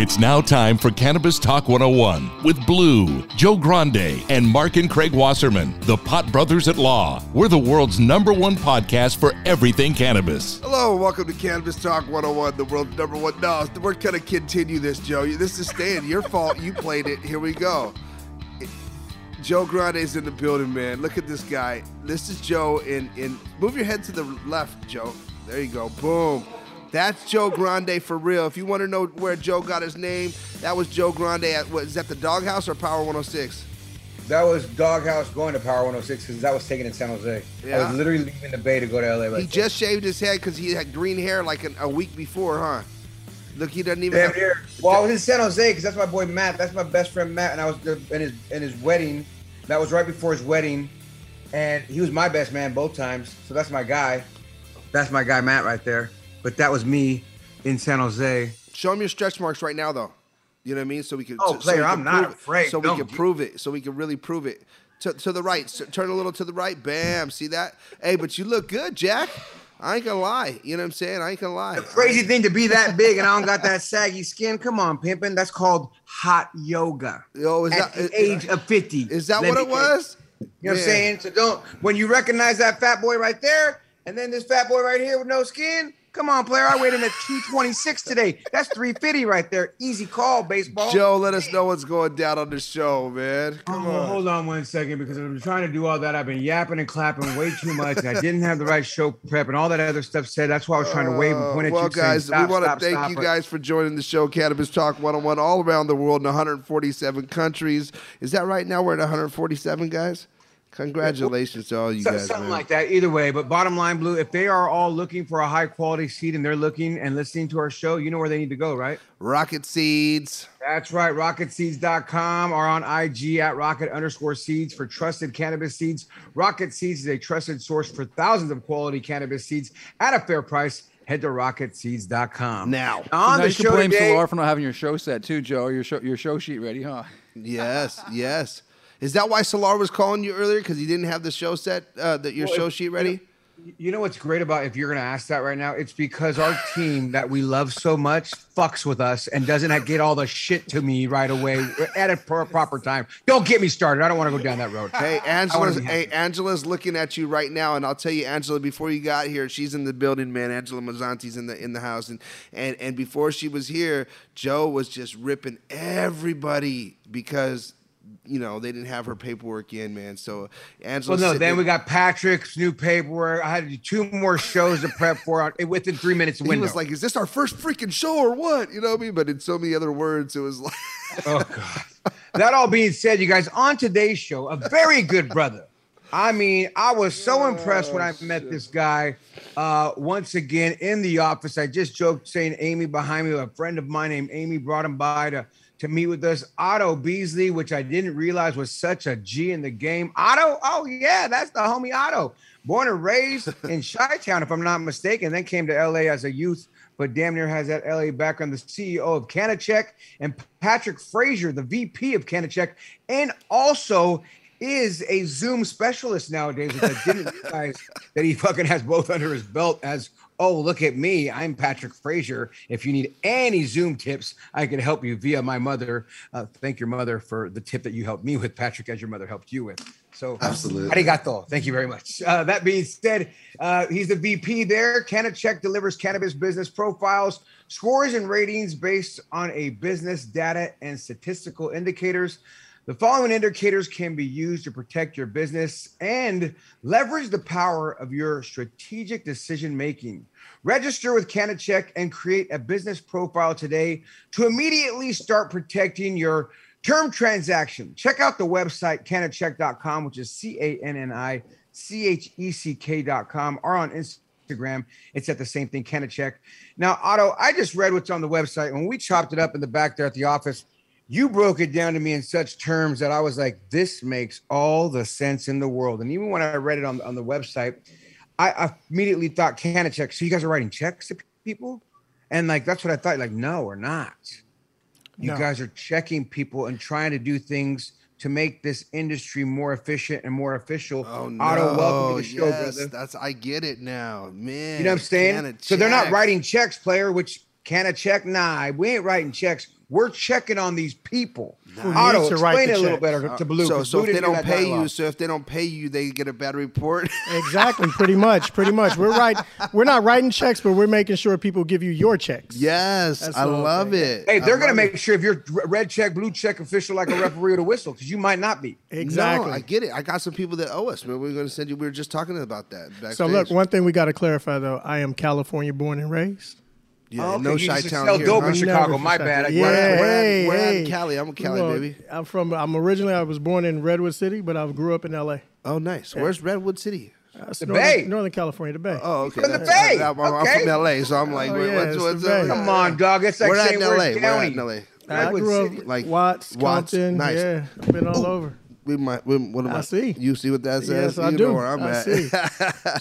It's now time for Cannabis Talk 101 with Blue, Joe Grande, and Mark and Craig Wasserman, the Pot Brothers at Law. We're the world's number one podcast for everything cannabis. Hello, welcome to Cannabis Talk 101, the world's number one. No, we're going to continue this, Joe. This is staying. Your fault. You played it. Here we go. Joe Grande's in the building, man. Look at this guy. This is Joe in in. Move your head to the left, Joe. There you go. Boom. That's Joe Grande for real. If you want to know where Joe got his name, that was Joe Grande at what is that the Doghouse or Power 106? That was Doghouse going to Power 106 because that was taken in San Jose. I was literally leaving the Bay to go to LA. Right He just shaved his head because he had green hair like an, a week before, huh? Look, he doesn't even. Damn have- near. Well, I was in San Jose because that's my boy Matt. That's my best friend Matt, and I was in his in his wedding. That was right before his wedding, and he was my best man both times. So that's my guy. That's my guy Matt right there. But that was me in San Jose. Show him your stretch marks right now, though. You know what I mean? So we can. Oh, so, player, we can I'm not afraid. So we Don't can get- prove it. So we can really prove it. To, to the right. So turn a little to the right. Bam. See that? Hey, but you look good, Jack. I ain't gonna lie. You know what I'm saying? I ain't gonna lie. Crazy thing to be that big and I don't got that saggy skin. Come on, pimping. That's called hot yoga. Yo, is At that the uh, age of 50. is that what it was? You know what I'm saying? So don't when you recognize that fat boy right there, and then this fat boy right here with no skin. Come on, player. I weighed in at 226 today. That's 350 right there. Easy call, baseball. Joe, let us know what's going down on the show, man. Come Oh, on. hold on one second because I've been trying to do all that. I've been yapping and clapping way too much. And I didn't have the right show prep and all that other stuff said. That's why I was trying to wave and point at Uh, well, you. saying, guys, "Stop, we want to thank stop you guys for joining the show, Cannabis Talk 101, all around the world in 147 countries. Is that right now? We're at 147, guys? Congratulations to all you So- guys. something man. like that. Either way, but bottom line, Blue, if they are all looking for a high quality seed and they're looking and listening to our show, you know where they need to go, right? Rocket Seeds. That's right. RocketSeeds.com or on IG at rocket underscore seeds for trusted cannabis seeds. Rocket Seeds is a trusted source for thousands of quality cannabis seeds at a fair price. Head to rocketseeds.com. Now. on now the you can show blame today, Solar for not having your show set too, Joe. Your show, your show sheet ready, huh? Yes, yes. Is that why Solar was calling you earlier? Because he didn't have the show set, uh, the, your Well, show if- sheet ready? You know what's great about if you're going to ask that right now? It's because our team that we love so much fucks with us and doesn't get all the shit to me right away at a pro- proper time. Don't get me started. I don't want to go down that road. Hey, Angela's, hey. Angela's looking at you right now, and I'll tell you, Angela, before you got here, she's in the building, man. Angela Mazzanti's in the in the house, and and and before she was here, Joe was just ripping everybody because you know they didn't have her paperwork in, man. So Angela, Well, no, then we got Patrick's new paperwork. I had to do two more shows to prep for within three minutes He was like, "Is this our first freaking show or what?" You know what I mean? But in so many other words, it was like, Oh God. that all being said, you guys, on today's show, a very good brother. I mean, I was so impressed when I met this guy uh, once again in the office. I just joked saying Amy behind me, a friend of mine named Amy brought him by to to meet with us. Otto Beasley, which I didn't realize was such a G in the game. Otto, oh yeah, that's the homie Otto. Born and raised in Chi-Town, if I'm not mistaken, then came to LA as a youth but damn near has that LA background. The CEO of Canachek and Patrick Frazier, the VP of Canachek, and also is a Zoom specialist nowadays, which I didn't realize that he fucking has both under his belt as oh, look at me. I'm Patrick Frazier. If you need any Zoom tips, I can help you via my mother. Uh, thank your mother for the tip that you helped me with, Patrick, as your mother helped you with. So, Absolutely. arigato. Thank you very much. Uh, that being said, uh, he's the VP there. CannaCheck delivers cannabis business profiles, scores, and ratings based on a business data and statistical indicators. The following indicators can be used to protect your business and leverage the power of your strategic decision making. Register with CannaCheck and create a business profile today to immediately start protecting your term transaction. Check out the website cannacheck.com, which is C A N N I C H E C K.com, or on Instagram. It's at the same thing, CannaCheck. Now, Otto, I just read what's on the website. When we chopped it up in the back there at the office, you broke it down to me in such terms that I was like, this makes all the sense in the world. And even when I read it on, on the website, I, I immediately thought CannaCheck. So you guys are writing checks to people? And like, that's what I thought. Like, no, we're not. You No. guys are checking people and trying to do things to make this industry more efficient and more official. Oh no! Otto, welcome to the show, yes, brother. that's I get it now, man. You know what I'm saying? So they're not writing checks, player, which can a check? Nah, we ain't writing checks. We're checking on these people. Who Otto, needs to write explain the it a little better to Blue. So, 'cause so Blue if they do don't that pay you, so if they don't pay you, they get a bad report. Exactly, pretty much, pretty much. We're right. We're not writing checks, but we're making sure people give you your checks. yes, That's I love thing. it. Hey, they're gonna love make it. sure if you're red check, blue check official like a referee with a whistle, because you might not be. Exactly. No, I get it. I got some people that owe us, man. We're going to send you. We were just talking about that. so look, one thing we got to clarify though, I am California born and raised. Yeah, Oh, okay, no you shy used town sell here. dope huh? in Chicago. My for bad. I- Chicago. We're Yeah, at- we're at- hey, we're at hey. Cali. I'm a Cali Look, baby. I'm from. I'm originally. I was born in Redwood City, but I grew up in L.A. Oh, nice. Where's Redwood City? That's The Northern, Bay. Northern California, the Bay. Oh, okay. From the That's- Bay. I'm, I'm Okay. from LA, so I'm like, Oh, yeah, what's, it's what's up? Come on, dog. It's like We're at saying in LA. We're County? in LA. I Redwood grew up Like Watts, Watts, Compton. nice. Yeah, I've been all over. We might. We, what am I see. You see what that says? Yes, I you do. know where I'm I at. see.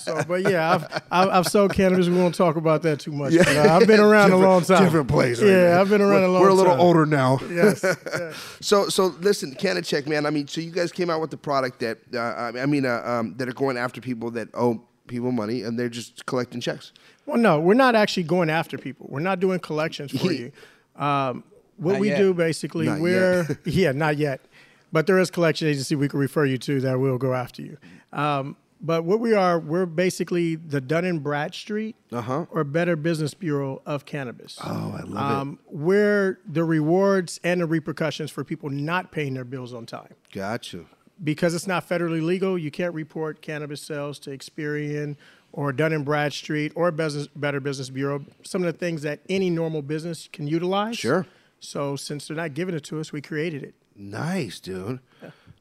So, but yeah, I've, I've I've sold cannabis. We won't talk about that too much. but, uh, I've been around a long time. different place right Yeah. I've been around a long time. We're a little time. older now. Yes. yes. So, so listen, CannaCheck, man. I mean, so you guys came out with the product that uh, I I mean, uh, um, that are going after people that owe people money, and they're just collecting checks. Well, no, we're not actually going after people. We're not doing collections for you. Um, what Not we yet. do basically, Not we're yeah, not yet, but there is collection agency we can refer you to that will go after you. Um, but what we are, we're basically the Dun and Bradstreet or Better Business Bureau of cannabis. Uh-huh. Oh, I love it. um, We're the rewards and the repercussions for people not paying their bills on time. Gotcha. because it's not federally legal, you can't report cannabis sales to Experian or Dun and Bradstreet or business, Better Business Bureau. Some of the things that any normal business can utilize. Sure. So since they're not giving it to us, we created it. Nice, dude.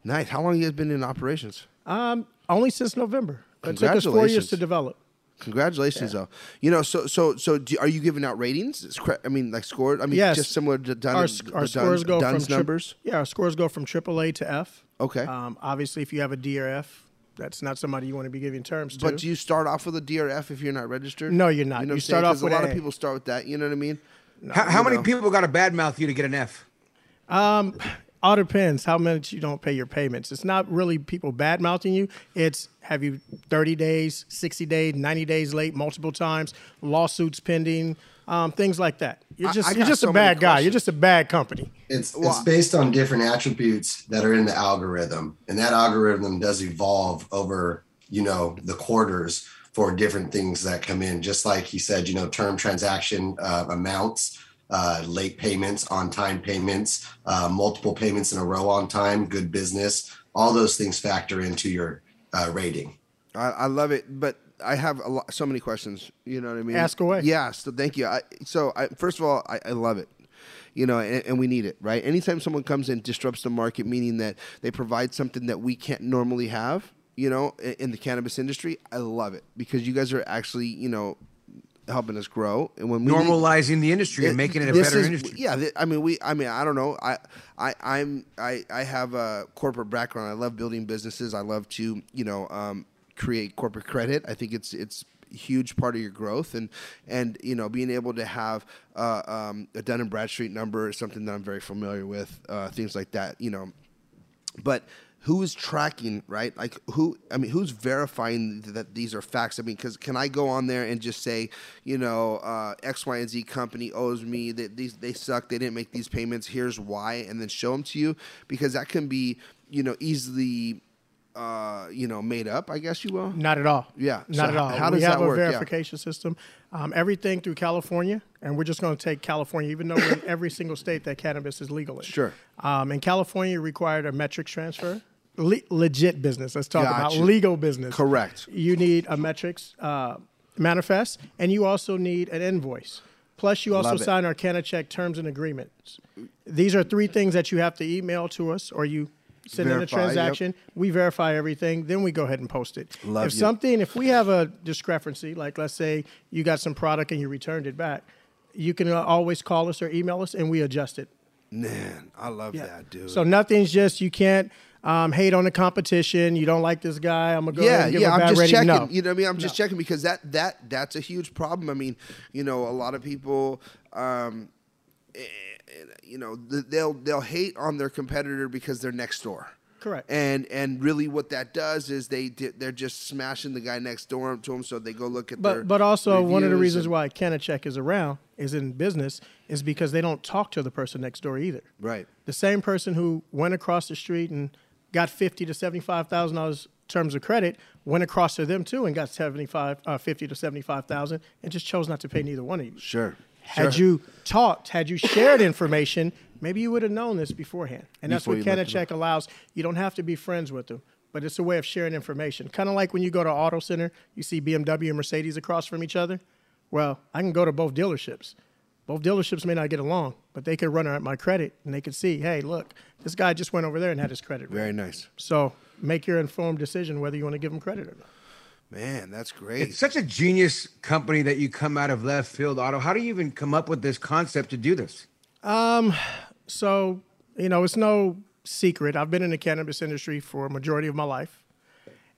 Nice. How long you guys been in operations? Um, only since November. It took us four years Congratulations. to develop. Congratulations, though. You know, so so so, do, are you giving out ratings? It's cra- I mean, like scored. I mean, Yes. just similar to Dun, Our, the our Dun- scores go from Dun's tri- numbers. Yeah, our scores go from AAA to F. Okay. Um, obviously, if you have a DRF, that's not somebody you want to be giving terms to. But do you start off with a DRF if you're not registered? No, you're not. You, know You start off with a lot a- of people start with that. You know what I mean? How, how many people got a bad mouth you to get an F? Um, all depends how much you don't pay your payments. It's not really people bad mouthing you. It's have you 30 days, 60 days, 90 days late multiple times, lawsuits pending, um, things like that. You're just I you're just so a bad guy. You're just a bad company. It's it's based on different attributes that are in the algorithm, and that algorithm does evolve over you know the quarters for different things that come in. Just like he said, you know, term transaction uh, amounts, uh, late payments, on time payments, uh, multiple payments in a row on time, good business. All those things factor into your uh, rating. I, I love it, but I have a lot, so many questions. You know what I mean? Ask away. Yeah. So thank you. I, so I, first of all, I, I love it. You know, and, and we need it, right? Anytime someone comes in, disrupts the market, meaning that they provide something that we can't normally have. You know, in, in the cannabis industry, I love it because you guys are actually, you know, helping us grow. And when we Normalizing the industry and making it a better is- industry. Yeah, th- I mean, we. I mean, I don't know. I, I, I'm. I, I have a corporate background. I love building businesses. I love to, you know, um, create corporate credit. I think it's it's a huge part of your growth, and and you know, being able to have uh, um, a Dun and Bradstreet number is something that I'm very familiar with. Uh, things like that, you know. But who is tracking, right? Like who? I mean, who's verifying that these are facts? I mean, because can I go on there and just say, you know, uh, X, Y, and Z company owes me that these they suck, they didn't make these payments. Here's why, and then show them to you because that can be, you know, easily. Uh, you know, made up, I guess you will. Not at all. Yeah. Not So at all. how we does have that a work? Yeah. verification system. Um, everything through California, and we're just going to take California, even though we're in every single state that cannabis is legal in. Sure. Um, in California, required a metrics transfer. Le- legit business. Let's talk Gotcha. about legal business. Correct. You need a metrics uh, manifest, and you also need an invoice. Plus, you also Love it. sign our CanaCheck terms and agreements. These are three things that you have to email to us, or you send in a Verify, yep. transaction. We verify everything, then we go ahead and post it. Love if you. something, if we have a discrepancy, like let's say you got some product and you returned it back, you can always call us or email us, and we adjust it. Man, I love that, dude. So nothing's just you can't um, hate on the competition. You don't like this guy. I'm gonna go yeah, yeah. I'm just rating. checking. No. You know what I mean? I'm just checking because that that that's a huge problem. I mean, you know, a lot of people, um, you know, they'll they'll hate on their competitor because they're next door. Correct. And and really, what that does is they they're just smashing the guy next door to them, so they go look at their. But but also one of the reasons why CanaCheck is around is in business is because they don't talk to the person next door either. Right. The same person who went across the street and got fifty to seventy five thousand dollars terms of credit went across to them too and got seventy five uh, fifty to seventy five thousand and just chose not to pay neither one of you. Sure. Had Sure. you talked, had you shared information, maybe you would have known this beforehand. And that's Before what let allows. You don't have to be friends with them, but it's a way of sharing information. Kind of like when you go to Auto Center, you see BMW and Mercedes across from each other. Well, I can go to both dealerships. Both dealerships may not get along, but they could run at my credit and they could see, hey, look, this guy just went over there and had his credit. Very nice, So make your informed decision whether you want to give him credit or not. Man. That's great. It's such a genius company that you come out of left field, Otto. How do you even come up with this concept to do this? Um, So, you know, it's no secret. I've been in the cannabis industry for a majority of my life.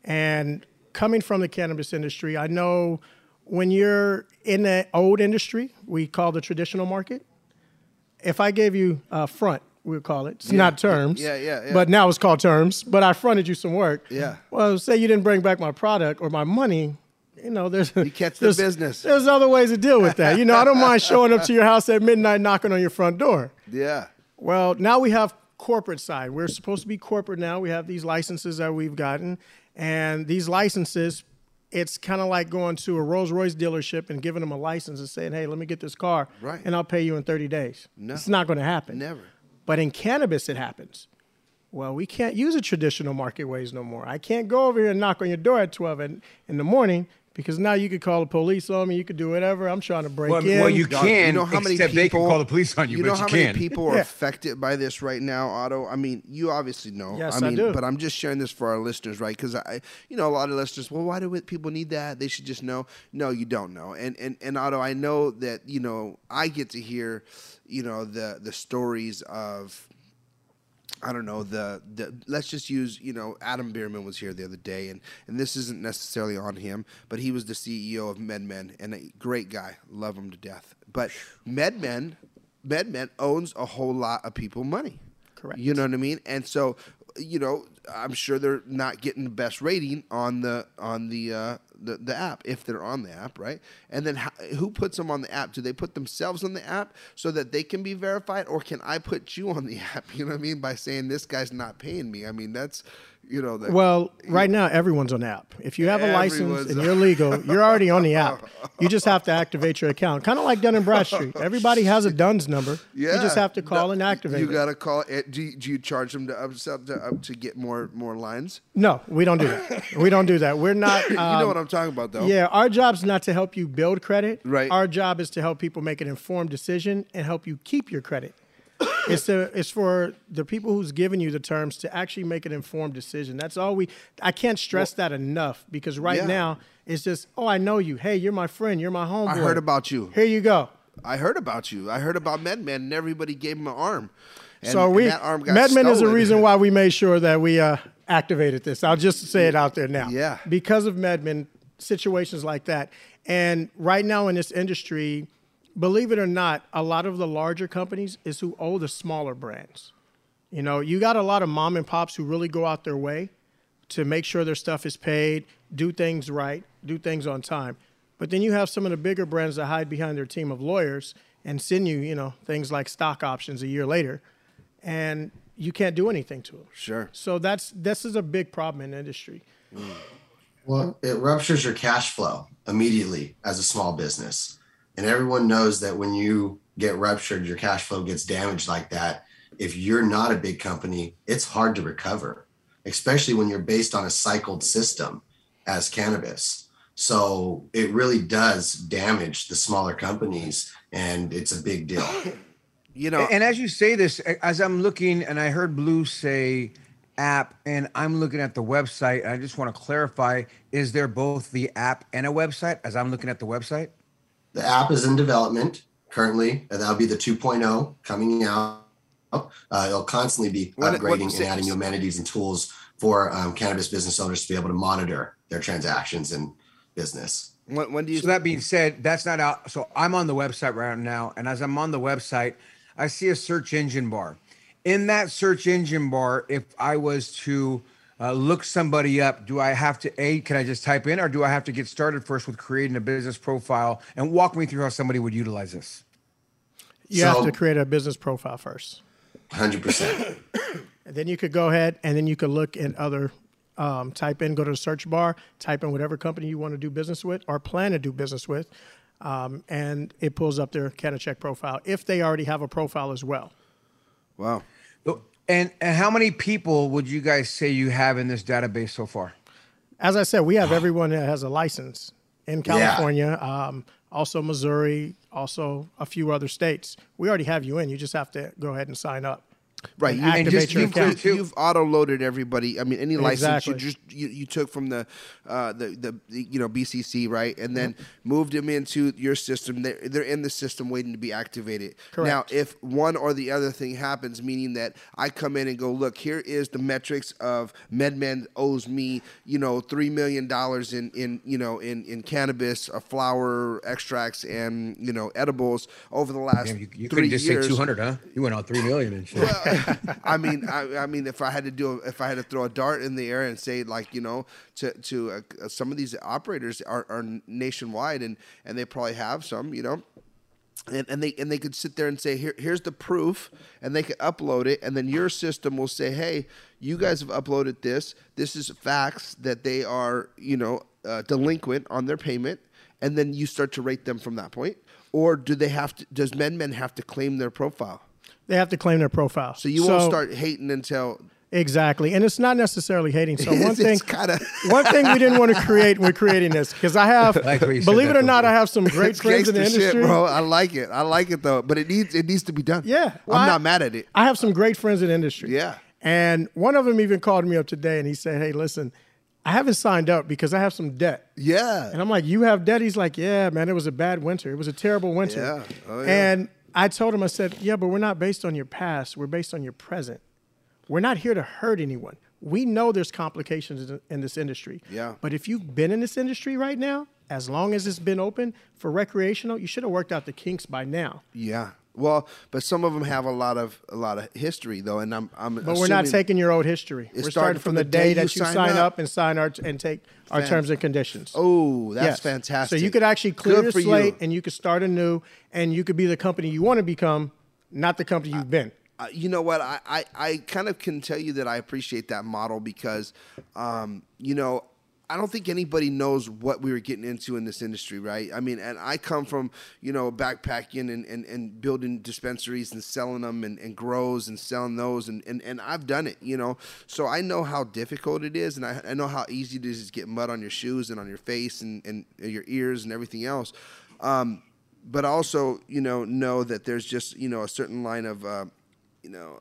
And coming from the cannabis industry, I know when you're in the old industry, we call the traditional market. If I gave you a front, we would call it. It's not terms. Yeah, yeah, yeah. But now it's called terms. But I fronted you some work. Yeah. Well, say you didn't bring back my product or my money. You know, there's you catch the business. There's other ways to deal with that. You know, I don't mind showing up to your house at midnight, knocking on your front door. yeah. Well, now we have corporate side. We're supposed to be corporate now. We have these licenses that we've gotten, and these licenses, it's kind of like going to a Rolls Royce dealership and giving them a license and saying, "Hey, let me get this car, Right. and I'll pay you in 30 days." No. It's not going to happen. Never. But in cannabis, it happens. Well, we can't use the traditional market ways no more. I can't go over here and knock on your door at 12 in, in the morning because now you could call the police on me. You could do whatever. I'm trying to break Well, in. well, you can, you know how many except people they can call the police on you, You but know you how can't. many people are Yeah. affected by this right now, Otto? I mean, you obviously know. Yes, I I mean, do. but I'm just sharing this for our listeners, right? Because I, you know, a lot of listeners. Well, why do people need that? They should just know. No, you don't know. And and and Otto, I know that you know. I get to hear, you know, the the stories of I don't know the the let's just use you know Adam Bierman was here the other day and and this isn't necessarily on him but he was the CEO of MedMen and a great guy love him to death. But MedMen MedMen owns a whole lot of people money. Correct. you know what I mean? And so you know I'm sure they're not getting the best rating on the on the uh, the, the app if they're on the app right? And then how, who puts them on the app? Do they put themselves on the app so that they can be verified or can I put you on the app? You know what I mean? By saying this guy's not paying me. I mean that's you know the, Well, right now everyone's on the app. If you have a license and you're legal, you're already on the app. You just have to activate your account, kind of like Dun and Bradstreet. Everybody has a Duns number. yeah You just have to call No, and activate. you got to call it do you, do you charge them to up, to up to get more more lines No, we don't do that. we don't do that. We're not. you know um, what I'm talking about though Yeah, our job's not to help you build credit. Right. Our job is to help people make an informed decision and help you keep your credit. it's to, it's for the people who's giving you the terms to actually make an informed decision. That's all we. I can't stress that enough because right Yeah. now it's just, oh, I know you. Hey, you're my friend. You're my homeboy. I heard about you Here you go. I heard about you. I heard about MedMen, and everybody gave him an arm. And, so we that arm got MedMen is the reason why we made sure that we uh, activated this. I'll just say it out there now. Yeah. Because of MedMen, situations like that, and right now in this industry, believe it or not, a lot of the larger companies is who owe the smaller brands. You know, you got a lot of mom and pops who really go out their way to make sure their stuff is paid, do things right, do things on time. But then you have some of the bigger brands that hide behind their team of lawyers and send you, you know, things like stock options a year later, and you can't do anything to them. Sure. So that's this is a big problem in the industry. Well, it ruptures your cash flow immediately as a small business. And everyone knows that when you get ruptured, your cash flow gets damaged like that. If you're not a big company, it's hard to recover, especially when you're based on a cycled system as cannabis. So it really does damage the smaller companies, and it's a big deal. You know, And as you say this, as I'm looking, and I heard Blue say app, and I'm looking at the website, and I just want to clarify: is there both the app and a website? As I'm looking at the website, The app is in development currently, and that'll be the 2.0 coming out. Uh, it'll constantly be What- what- upgrading and adding new amenities and tools for um, cannabis business owners to be able to monitor their transactions and business. when, when do you? So that being said, that's not out. So I'm on the website right now, and as I'm on the website, I see a search engine bar. In that search engine bar, if I was to uh, look somebody up, do I have to a? Can I just type in, or do I have to get started first with creating a business profile and walk me through how somebody would utilize this? You have to create a business profile first. 100%. And then you could go ahead and then you could look at other, um, type in, go to the search bar, type in whatever company you want to do business with or plan to do business with. Um, and it pulls up their CanaCheck profile if they already have a profile as well. wow. And, and how many people would you guys say you have in this database so far? As I said, we have everyone that has a license in California, um, also Missouri, also a few other states. We already have you in. You just have to go ahead and sign up. Right, and you, activate just- your you've- account. you, you've auto loaded everybody. I mean, any license you just you, you took from the, uh, the the the, you know BCC right, and then moved them into your system. They're they're in the system waiting to be activated. Correct. Now, if one or the other thing happens, meaning that I come in and go, look, here is the metrics of MedMen owes me, you know, three million dollars in in you know in in cannabis, uh, flower extracts, and you know edibles over the last Damn, you, you three couldn't just years. say 200, huh? You went on 3 million and shit. I mean, I, I mean, if I had to do, if I had to throw a dart in the air and say, like, you know, to to uh, some of these operators are, are nationwide, and and they probably have some, you know. And, and they and they could sit there and say here here's the proof and they could upload it and then your system will say hey you guys have uploaded this this is facts that they are you know uh, delinquent on their payment and then you start to rate them from that point or do they have to does MedMen have to claim their profile They have to claim their profile. so you won't start hating until Exactly. And it's not necessarily hating. So one thing kinda- one thing we didn't want to create when we're creating this, because I have Like what you said believe it or not. I have some great friends in the industry. shit, bro. I like it. I like it though, but it needs it needs to be done. Yeah. well, I'm I- not mad at it. I have some great friends in the industry. Yeah. And one of them even called me up today and he said, Hey, listen, I haven't signed up because I have some debt. Yeah. And I'm like, You have debt? He's like, Yeah, man, it was a bad winter. It was a terrible winter. Yeah. Oh, yeah. And I told him, I said, Yeah, but we're not based on your past. We're based on your present. We're not here to hurt anyone. We know there's complications in- this industry. Yeah. But if you've been in this industry right now, as long as it's been open for recreational, you should have worked out the kinks by now. Yeah. Well, but some of them have a lot of a lot of history though, and I'm I'm. But we're not taking your old history. We're starting from, the day, that you sign, up. and sign our and take our Fan- terms and conditions. Oh, that's Yes. fantastic. So you could actually clear Good your slate You. and you could start anew and you could be the company you want to become, not the company you've been. Uh, you know what? I, I, I kind of can tell you that I appreciate that model because, um, you know, I don't think anybody knows what we were getting into in this industry, right? I mean, and I come from, you know, backpacking and, and, and building dispensaries and selling them and, and grows and selling those. And, and, and I've done it, you know. So I know how difficult it is. And I, I know how easy it is to get mud on your shoes and on your face and, and your ears and everything else. Um, but also, you know, know that there's just, you know, a certain line of, uh, you know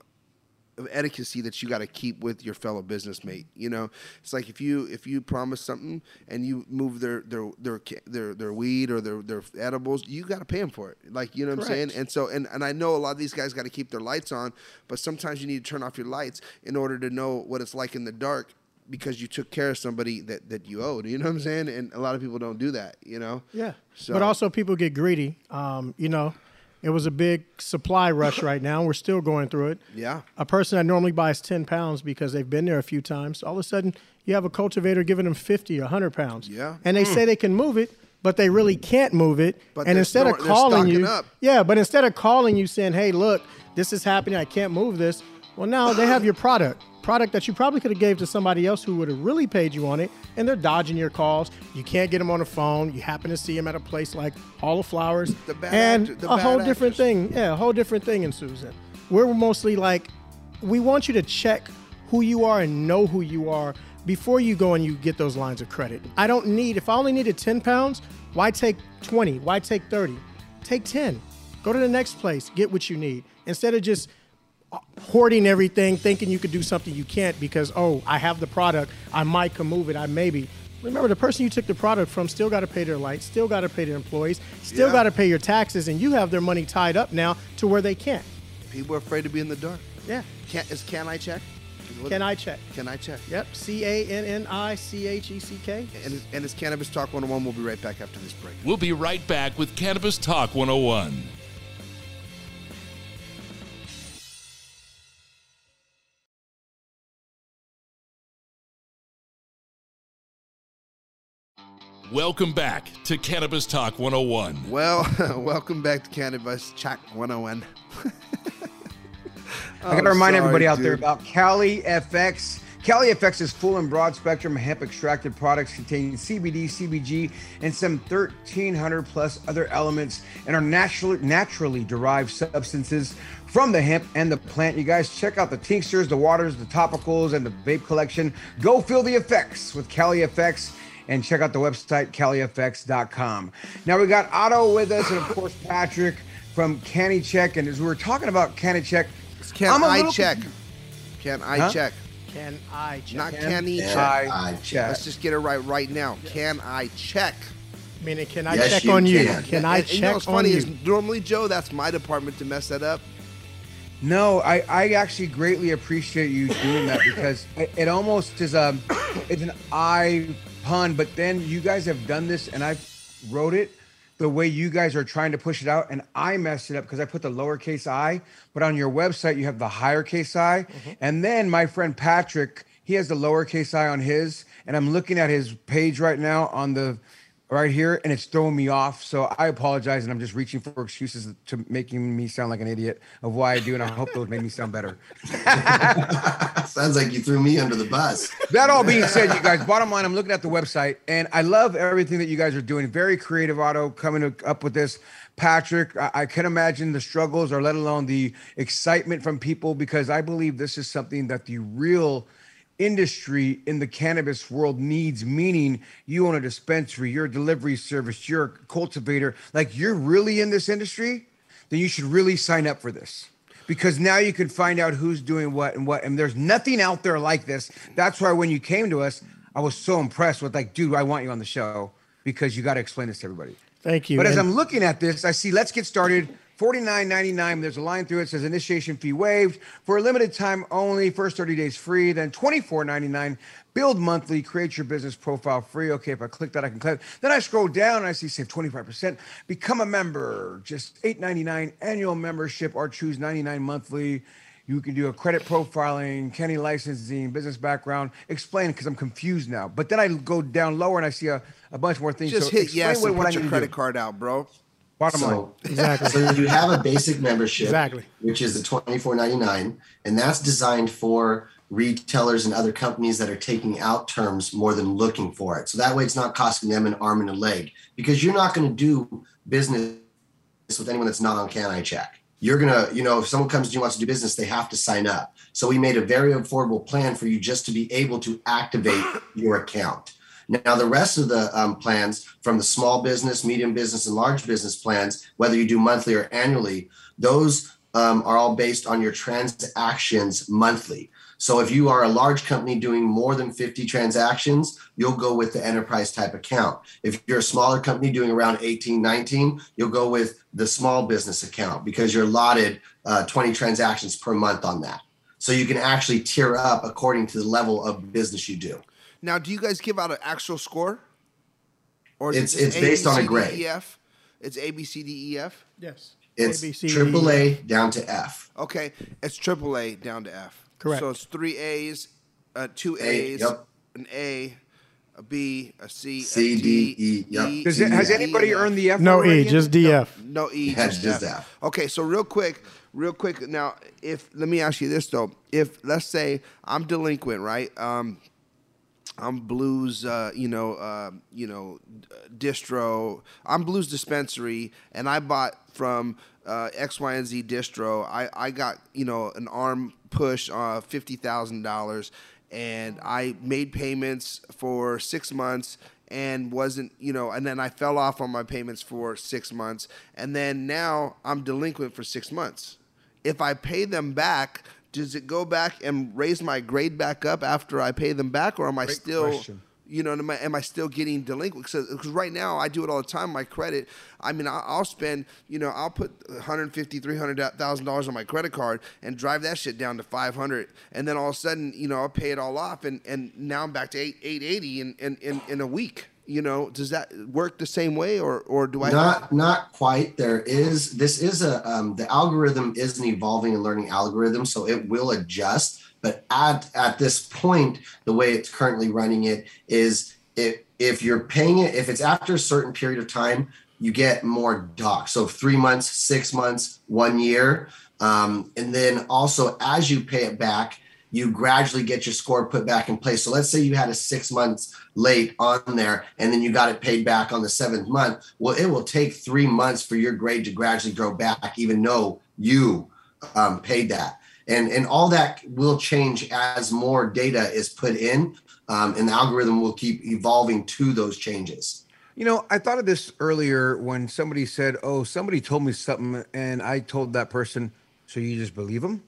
of etiquette that you got to keep with your fellow business mate you know? It's like if you if you promise something and you move their their their their, their weed or their their edibles you got to pay them for it. Like you know what i'm saying? And so and, and i know a lot of these guys got to keep their lights on but sometimes you need to turn off your lights in order to know what it's like in the dark because you took care of somebody that, that you owed you know what i'm saying? And a lot of people don't do that you know? Yeah. So- But also people get greedy. Um, you know, It was a big supply rush right now. We're still going through it. Yeah. A person that normally buys 10 pounds because they've been there a few times, all of a sudden you have a cultivator giving them 50, 100 pounds. Yeah. And they hmm. say they can move it, but they really can't move it. But and they're instead of store- they're calling you, up. yeah, but instead of calling you saying, hey, look, this is happening, I can't move this, well, now they have your product. Product that you probably could have gave to somebody else who would have really paid you on it, and they're dodging your calls. You can't get them on the phone. You happen to see them at a place like Hall of Flowers, The bad and actor- a whole different thing. Yeah, a whole different thing. In we're mostly like, we want you to check who you are and know who you are before you go and you get those lines of credit. I don't need. If I only needed ten pounds, why take twenty? Why take thirty? Take ten. Go to the next place. Get what you need instead of just hoarding everything, thinking you could do something you can't because oh, I have the product, I might can move it, I maybe. Remember, the person you took the product from still got to pay their lights, still got to pay their employees, still Yeah. got to pay your taxes, and you have their money tied up now to where they can't. People are afraid to be in the dark. Yeah. Can is can I check? Can I check? Can I check? Yep. C A N N I C H E C K. And it's, and it's Cannabis Talk 101. We'll be right back after this break. We'll be right back with Cannabis Talk 101. Welcome back to Cannabis Talk 101. Well, welcome back to Cannabis Talk 101. I got to remind everybody out there about Cali FX. Cali FX is full and broad spectrum hemp extracted products containing CBD, CBG, and some 1,300 plus other elements and are naturally naturally derived substances from the hemp and the plant. You guys check out the tinctures, the waters, the topicals, and the vape collection. Go feel the effects with Cali FX and check out the website califx.com. Now we got Otto with us, and of course Patrick from Canny Check. And as we were talking about Canny Check, Can I'm a I little check? Can I Huh? check? Can I check? Not Can, can he Can check. I I check? check? Let's just get it right right now. Can I check? meaning, can I Yes, check you on you? can. Can I and, and check you know what's on funny you? is normally Joe, that's my department to mess that up. No, I, I actually greatly appreciate you doing that because it, it almost is a it's an I pun, but then you guys have done this and I wrote it the way you guys are trying to push it out, and I messed it up because I put the lowercase i, but on your website you have the higher case i, mm-hmm. and then my friend Patrick he has the lowercase i on his, and I'm looking at his page right now on the right here and it's throwing me off. So i apologize and i'm just reaching for excuses to making me sound like an idiot of why i do and i hope those made me sound better. Sounds like you threw me under the bus. that all being said you guys bottom line i'm looking at the website and i love everything that you guys are doing. Very creative Otto coming up with this. Patrick i, I can imagine the struggles or let alone the excitement from people because i believe this is something that the real industry in the cannabis world needs meaning you own a dispensary you're a delivery service you're a cultivator like you're really in this industry then you should really sign up for this because now you can find out who's doing what and what and there's nothing out there like this that's why when you came to us i was so impressed with like dude i want you on the show because you got to explain this to everybody Thank you. but as I'm looking at this, I see let's get started. $49.99. There's a line through it says initiation fee waived for a limited time only. First 30 days free. Then $24.99. Build monthly. Create your business profile free. Okay, if I click that, I can click. Then I scroll down and I see save 25%. Become a member. Just $8.99 annual membership or choose 99 monthly. You can do a credit profiling, Kenny licensing, business background. Explain because I'm confused now. But then I go down lower and I see a, a bunch more things. Just So hit yes what- and what put your credit do. card out, bro. Bottom line. So, Exactly. so you have a basic membership, Exactly. which is the twenty four ninety nine, and that's designed for retailers and other companies that are taking out terms more than looking for it. So that way, it's not costing them an arm and a leg because you're not going to do business with anyone that's not on Can I Check. You're gonna, you know, if someone comes to you and wants to do business, they have to sign up. So we made a very affordable plan for you just to be able to activate your account. Now, the rest of the um, plans from the small business, medium business, and large business plans, whether you do monthly or annually, those um, are all based on your transactions monthly. So if you are a large company doing more than 50 transactions, you'll go with the enterprise type account. If you're a smaller company doing around 18, 19, you'll go with the small business account because you're allotted uh, 20 transactions per month on that. So you can actually tier up according to the level of business you do. Now, do you guys give out an actual score? Or It's- it just it's based on a B, C, D, grade. E, F? It's A B C D E F. yes. It's A, B, C, D, triple E, A down to F. Okay, it's triple A down to F. Correct. So it's three A's, uh, two A, A's, yep. an A, a B, a C, C, a D, D, E, yep. Does it, has E, anybody and F. earned the F? No already? E, just DF. No E, Yeah, just, just F. F. Okay, so real quick, real quick. Now, if let me ask you this though: if let's say I'm delinquent, right? Um, I'm Blues, uh, you know, uh, you know, distro. I'm Blues dispensary, and I bought from uh, X, Y, and Z distro. I, I got you know an arm push, uh, fifty thousand dollars, and I made payments for six months and wasn't you know and then i fell off on my payments for six months and then now i'm delinquent for six months if i pay them back does it go back and raise my grade back up after i pay them back or am i Great still question. you know am I, am I still getting delinquent? Because right now i do it all the time my credit. I mean i'll spend you know i'll put 150 300000 dollars on my credit card and drive that shit down to 500 and then all of a sudden you know i'll pay it all off and and now i'm back to 8 880 in in, in, in a week you know does that work the same way or or do i Not not quite. There is this is a um, the algorithm is an evolving and learning algorithm, so it will adjust. But at at this point, the way it's currently running it is if if you're paying it, if it's after a certain period of time, you get more docs. So three months, six months, one year, um, and then also as you pay it back, you gradually get your score put back in place. So let's say you had a six months late on there and then you got it paid back on the seventh month. Well, it will take three months for your grade to gradually grow back, even though you um, paid that. And, and all that will change as more data is put in, um, and the algorithm will keep evolving to those changes. You know, I thought of this earlier when somebody said, "Oh, somebody told me something," and I told that person, "So you just believe them?"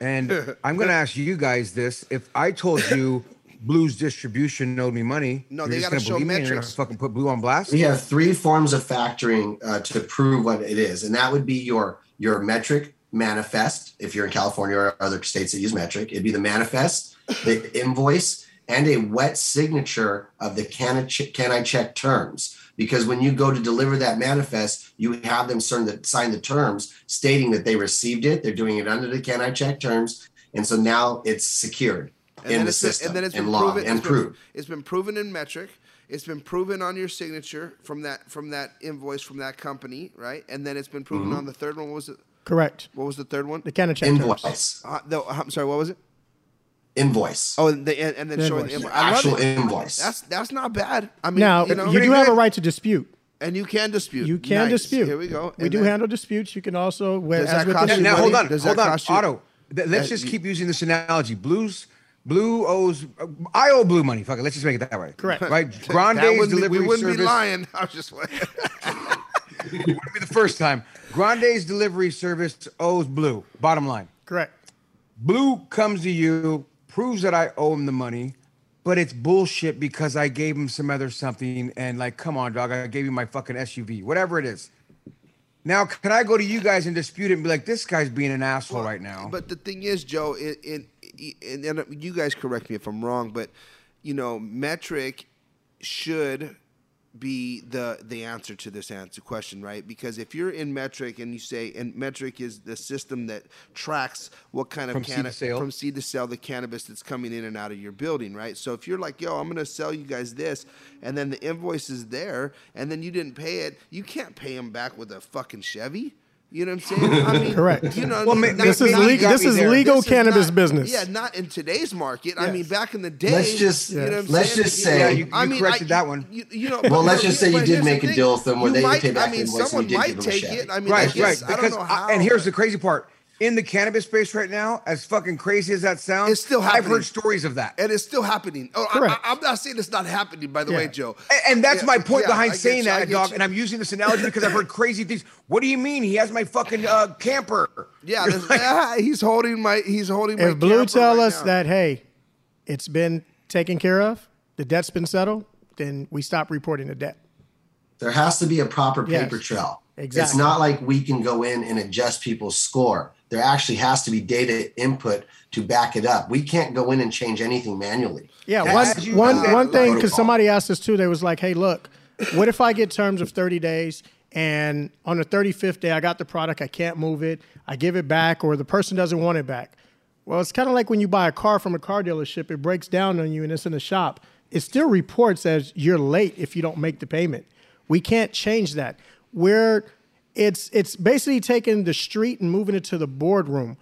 And I'm going to ask you guys this: If I told you Blues Distribution owed me money, No, you're they gotta show believe me and you're gonna metrics. fucking put Blue on blast? We have three forms of factoring uh, to prove what it is, and that would be your your Metrc manifest. If you're in California or other states that use Metrc, it'd be the manifest, the invoice, and a wet signature of the can I, ch- can I check terms. Because when you go to deliver that manifest, you have them sign the, sign the terms stating that they received it. They're doing it under the can I check terms, and so now it's secured and in the it's been- system and then it's been and logged proven and it's proved. it's been proven in Metrc it's been proven on your signature from that from that invoice from that company right and then it's been proven Mm-hmm. on the third one what was it Correct. what was the third one The can of check terms. Invoice, uh, no, I'm sorry what was it invoice, oh and, the, and, and then The showing the invoice. invoice I love actual it. invoice. that's that's not bad I mean Now you know you do have a right to dispute. and you can dispute You can Nice. dispute. here we go We And do then- handle disputes. You can also, where, Does as that cost you now, hold on, Does hold that on, cost you- Otto. Th- let's Uh, just you- keep using this analogy. Blues, Blue owes. uh, I owe Blue money. Fuck it. Let's just make it that way. Correct. Right. that Grande's wouldn't be, delivery we wouldn't service. be lying I was just Wouldn't be the first time. Grande's delivery service owes Blue. Bottom line. correct. Blue comes to you, proves that I owe him the money, but it's bullshit because I gave him some other something and like, come on, dog, I gave you my fucking SUV, whatever it is. Now, can I go to you guys and dispute it and be like, this guy's being an asshole right now? But the thing is, Joe, in, in, in, and uh, you guys correct me if I'm wrong, but you know, Metrc should be the the answer to this answer question, right? Because if you're in Metrc and you say, and Metrc is the system that tracks what kind of From seed to sale? from seed to sell the cannabis that's coming in and out of your building, right? So if you're like, yo, I'm gonna sell you guys this, and then the invoice is there, and then you didn't pay it, you can't pay them back with a fucking Chevy. You know what I'm saying? I mean, Correct. You know, Well, ma- not- This is not- you legal. This is there. legal this is cannabis not- business. Yeah, not in today's market. I mean, back in the day. Let's just- you know what let's saying? just say- Yeah, you- I mean, corrected I- that one. You, you know, Well, let's just say you did make a deal with them where they might- pay back I mean, and you someone did give might them a take it. I mean, right, right. I Because don't know how. and here's the crazy part: in the cannabis space right now, as fucking crazy as that sounds, It's still happening. I've heard stories of that. and it's still happening. Oh, I, Correct. I, am not saying it's not happening. By the way, Joe. And, and that's Yeah, my point yeah, behind I saying you, that, get dog. you. And I'm using this analogy because I've heard crazy things. What do you mean? He has my fucking uh, camper. Yeah, like- yeah, he's holding my. He's holding my. If Blue camper tell right us now. that hey, it's been taken care of, the debt's been settled, then we stop reporting the debt. There has to be a proper Yes. paper trail. It's not like we can go in and adjust people's score. There actually has to be data input to back it up. We can't go in and change anything manually. Yeah, one one said, one thing because somebody asked us too. They was like, "Hey, look, what if I get terms of thirty days and on the 35th day, I got the product, I can't move it, I give it back, or the person doesn't want it back. Well, it's kind of like when you buy a car from a car dealership, it breaks down on you and it's in the shop. It still reports as you're late if you don't make the payment. We can't change that. We're it's it's basically taking the street and moving it to the boardroom.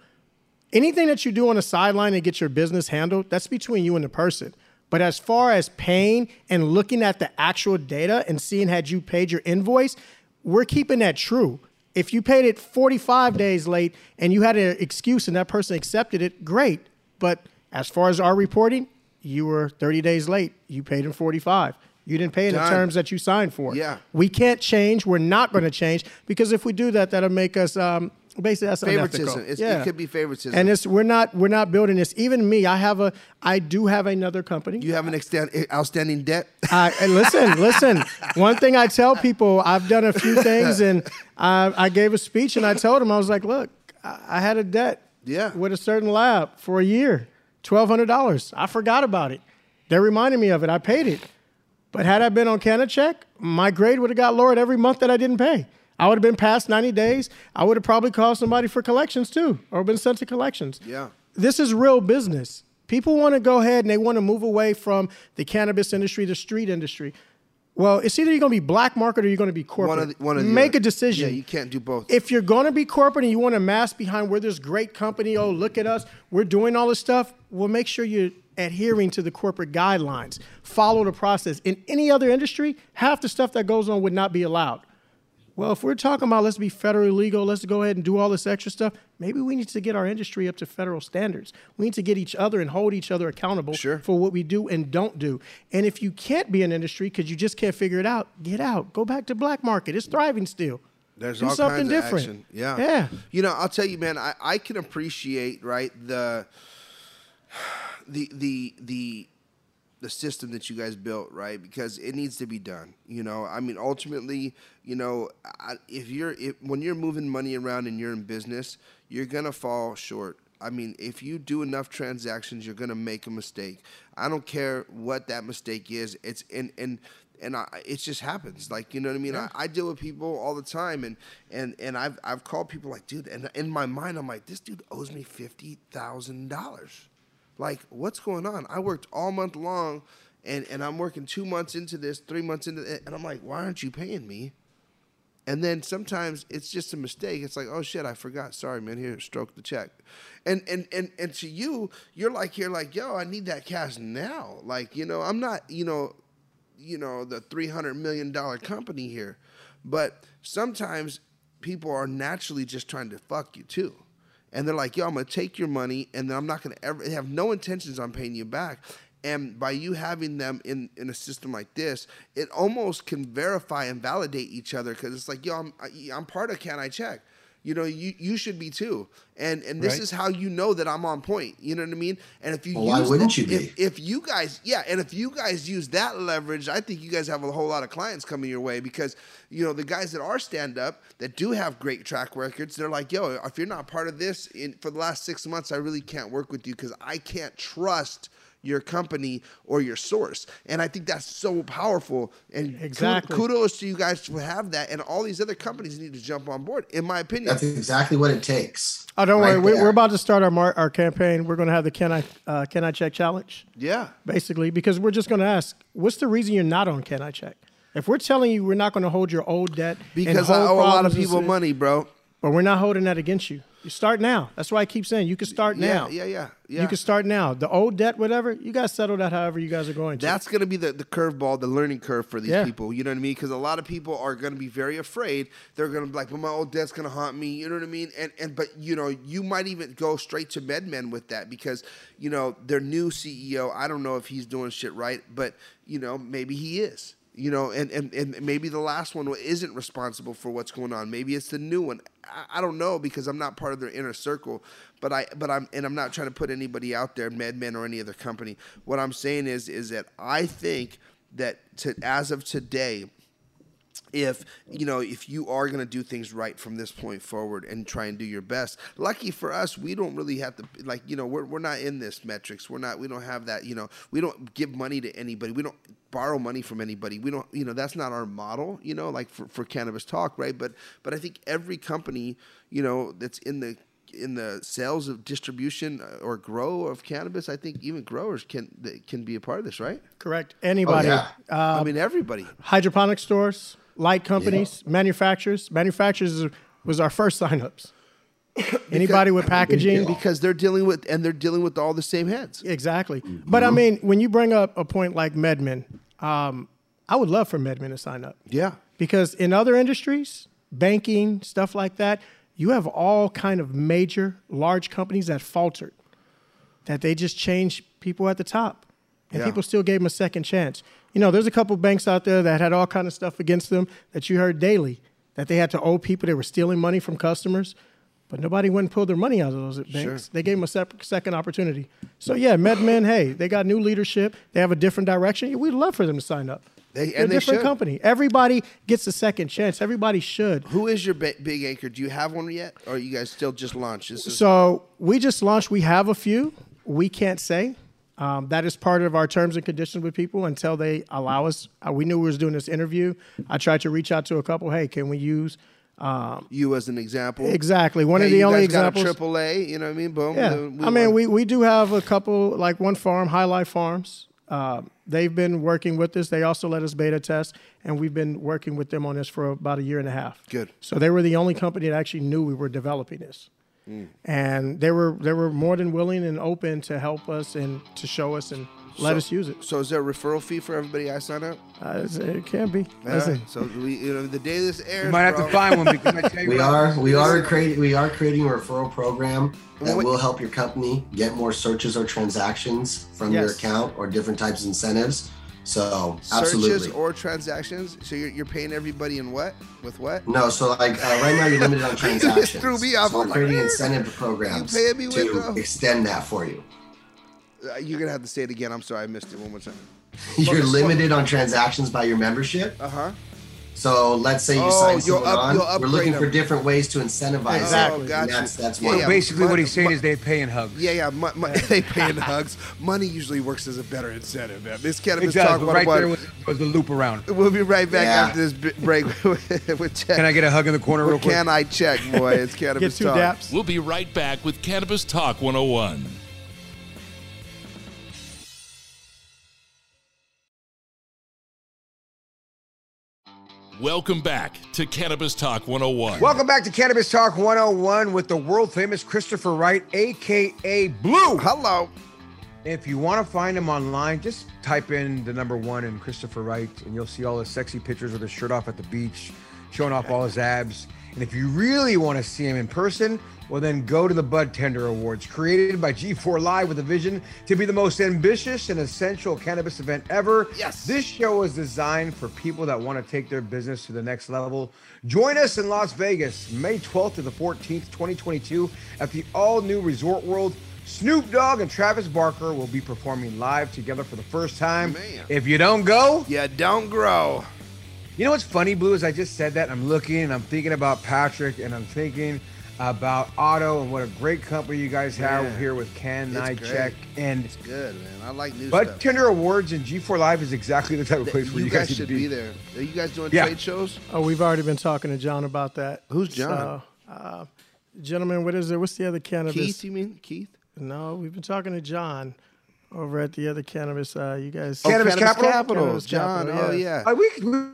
Anything that you do on the sideline and get your business handled, that's between you and the person. But as far as paying and looking at the actual data and seeing had you paid your invoice, we're keeping that true. If you paid it 45 days late and you had an excuse and that person accepted it, great. But as far as our reporting, you were 30 days late. You paid in 45. You didn't pay in the terms that you signed for. Yeah. We can't change. We're not going to change because if we do that, that'll make us um, basically that's a Favoritism. yeah. It could be favoritism. And it's we're not we're not building this. Even me, I have a I do have another company. you have an extent, outstanding debt. I, and listen, listen. One thing I tell people, I've done a few things, and I, I gave a speech, and I told them I was like, "Look, I, I had a debt, Yeah. with a certain lab for a year, twelve hundred dollars. I forgot about it. They reminded me of it. I paid it, but had I been on CanniCheck, my grade would have got lowered every month that I didn't pay. I would have been past ninety days. I would have probably called somebody for collections too, or been sent to collections. Yeah. This is real business. People want to go ahead and they want to move away from the cannabis industry, the street industry. Well, it's either you're going to be black market or you're going to be corporate. One of the, one of the Make other. a decision. Yeah, you can't do both. If you're going to be corporate and you want to mass behind where there's great company, oh, look at us, we're doing all this stuff, well, make sure you're adhering to the corporate guidelines. Follow the process. In any other industry, half the stuff that goes on would not be allowed. Well, if we're talking about let's be federally legal, let's go ahead and do all this extra stuff, maybe we need to get our industry up to federal standards. We need to get each other and hold each other accountable Sure. for what we do and don't do. And if you can't be an industry because you just can't figure it out, get out. Go back to black market. It's thriving still. There's do all something kinds of different. action. Yeah. Yeah. You know, I'll tell you, man, I, I can appreciate, right, the the the the the system that you guys built, right? Because it needs to be done. You know, I mean, ultimately, you know, I, if you're if, when you're moving money around and you're in business, you're gonna fall short. I mean, if you do enough transactions, you're gonna make a mistake. I don't care what that mistake is. It's and and and I, it just happens. Like you know what I mean. I, I deal with people all the time, and and and I've I've called people like, dude, and in my mind, I'm like, this dude owes me fifty thousand dollars. Like, what's going on? I worked all month long, and and I'm working two months into this, three months into it, and I'm like, why aren't you paying me? And then sometimes it's just a mistake. It's like, oh shit, I forgot. Sorry, man. Here, stroke the check. And and and and to you, you're like, you're like, yo, I need that cash now. Like, you know, I'm not, you know, you know, the three hundred million dollar company here, but sometimes people are naturally just trying to fuck you too. And they're like, yo, I'm gonna take your money, and then I'm not gonna ever have no intentions on paying you back. And by you having them in, in a system like this, it almost can verify and validate each other because it's like, yo, I'm I'm part of CanniCheck? You know, you you should be too. And and this Right. is how you know that I'm on point. You know what I mean? And if you Well, why use- wouldn't you be? if, if you guys, yeah, and if you guys use that leverage, I think you guys have a whole lot of clients coming your way because you know the guys that are stand up that do have great track records, they're like, yo, if you're not part of this in for the last six months, I really can't work with you because I can't trust your company or your source. And I think that's so powerful. And Exactly. kudos to you guys to have that. And all these other companies need to jump on board, in my opinion. That's exactly what it takes. Oh, don't Right worry. We're, there. we're about to start our mar- our campaign. We're going to have the Can I uh, CanniCheck challenge, yeah. basically, because we're just going to ask, what's the reason you're not on CanniCheck? If we're telling you we're not going to hold your old debt Because I owe a lot of people money, bro. but we're not holding that against you. You start now. That's why I keep saying you can start Yeah, now. yeah, yeah, yeah. You can start now. The old debt, whatever, you guys settle that however you guys are going to. That's going to be the, the curveball, the learning curve for these Yeah. people. You know what I mean? Because a lot of people are going to be very afraid. They're going to be like, "But my old debt's going to haunt me." You know what I mean? And and but you know, you might even go straight to MedMen with that because you know their new CEO. I don't know if he's doing shit right, but you know maybe he is. You know, and, and, and maybe the last one isn't responsible for what's going on. Maybe it's the new one. I, I don't know because I'm not part of their inner circle. But I but I'm and I'm not trying to put anybody out there, MedMen or any other company. What I'm saying is is that I think that to, as of today, if you know if you are going to do things right from this point forward and try and do your best lucky for us we don't really have to like you know we're, we're not in this Metrc we're not we don't have that you know we don't give money to anybody we don't borrow money from anybody. We don't, you know, that's not our model, you know, like for, for cannabis talk, right? But but I think every company, you know, that's in the in the sales of distribution uh, or grow of cannabis, I think even growers can can be a part of this, right? Correct. Anybody. yeah. I mean, everybody. Hydroponic stores, light companies, manufacturers. Manufacturers was our first signups. Anybody with packaging. because they're dealing with and they're dealing with all the same heads. Exactly. But I mean, when you bring up a point like MedMen, um, I would love for MedMen to sign up. Yeah. because in other industries banking stuff like that you have all kind of major large companies that faltered that they just changed people at the top and Yeah. people still gave them a second chance you know there's a couple banks out there that had all kind of stuff against them that you heard daily that they had to owe people they were stealing money from customers but nobody went and pulled their money out of those banks. They gave them a sep- second opportunity. So yeah, MedMen, hey, they got new leadership. They have a different direction. We'd love for them to sign up. They- They're and a they different should. company. Everybody gets a second chance. Everybody should. Who is your ba- big anchor? Do you have one yet, or are you guys still just launched? This is So we just launched. We have a few. We can't say. Um, that is part of our terms and conditions with people until they allow us. Uh, we knew we was doing this interview. I tried to reach out to a couple. Hey, can we use? Um, you as an example. Exactly. One Hey, of the only got examples. a triple A. You know what I mean? Boom. Yeah, The- I mean, we, we do have a couple, like one farm, High Life Farms. Um, they've been working with us. They also let us beta test, and we've been working with them on this for about a year and a half. Good. So they were the only company that actually knew we were developing this, Mm. and they were they were more than willing and open to help us and to show us and let So- us use it. So is there a referral fee for everybody I sign up? Uh, it can be. Yeah. Listen, So we, you know, the day this airs, You might have bro, to find one because I tell you We what, are we are creating we are creating a referral program that will help your company get more searches or transactions from your account or different types of incentives. So searches or transactions. So you're, you're paying everybody in what? With what? no, so like uh, right now you're limited on transactions. threw me off. So we're I'm like, creating "Eh, incentive programs you me with, to though?" extend that for you. Uh, you're gonna have to say it again. I'm sorry, I missed it one more time. You're limited on transactions by your membership. Uh huh. So let's say you Oh, sign someone up- on. We're upgrade looking for different ways to incentivize Exactly. Oh, got and you. that's that's Yeah, one. yeah. So basically, what he's saying mon- is they pay in hugs. Yeah, yeah. Mo- mo- they pay in hugs. Money usually works as a better incentive, man. This cannabis does, talk but right there was, was the loop around. We'll be right back Yeah. after this break with, with check. Can I get a hug in the corner real quick? can I check, boy? It's cannabis get cannabis two talk. daps. We'll be right back with Cannabis Talk 101. Welcome back to Cannabis Talk 101. Welcome back to Cannabis Talk 101 with the world famous Christopher Wright, aka Blue. Hello. If you want to find him online, just type in the number one and Christopher Wright, and you'll see all his sexy pictures with his shirt off at the beach, showing off all his abs. And if you really want to see him in person, well, then go to the Bud Tender Awards, created by G4 Live with a vision to be the most ambitious and essential cannabis event ever. Yes. This show is designed for people that want to take their business to the next level. Join us in Las Vegas, May 12th to the 14th, 2022, at the all new Resort World. Snoop Dogg and Travis Barker will be performing live together for the first time. Man. If you don't go, Yeah, don't grow. You know what's funny, Blue, is I just said that. I'm looking and I'm thinking about Patrick and I'm thinking about Otto and what a great company you guys have Yeah. here with Can It's Night. Check. And It's good, man. I like new Bud stuff. Tender Awards and G4 Live is exactly the type of place where you you, guys need should to be there. Are you guys doing Yeah. trade shows? Oh, we've already been talking to John about that. Who's John? So, uh, gentlemen, what is it? What's the other cannabis? Keith, you mean Keith? No, we've been talking to John over at the other cannabis. Uh, you guys. Oh, Cannabis Capital? Cannabis John. Capital, Oh yeah. yeah. Uh, we, we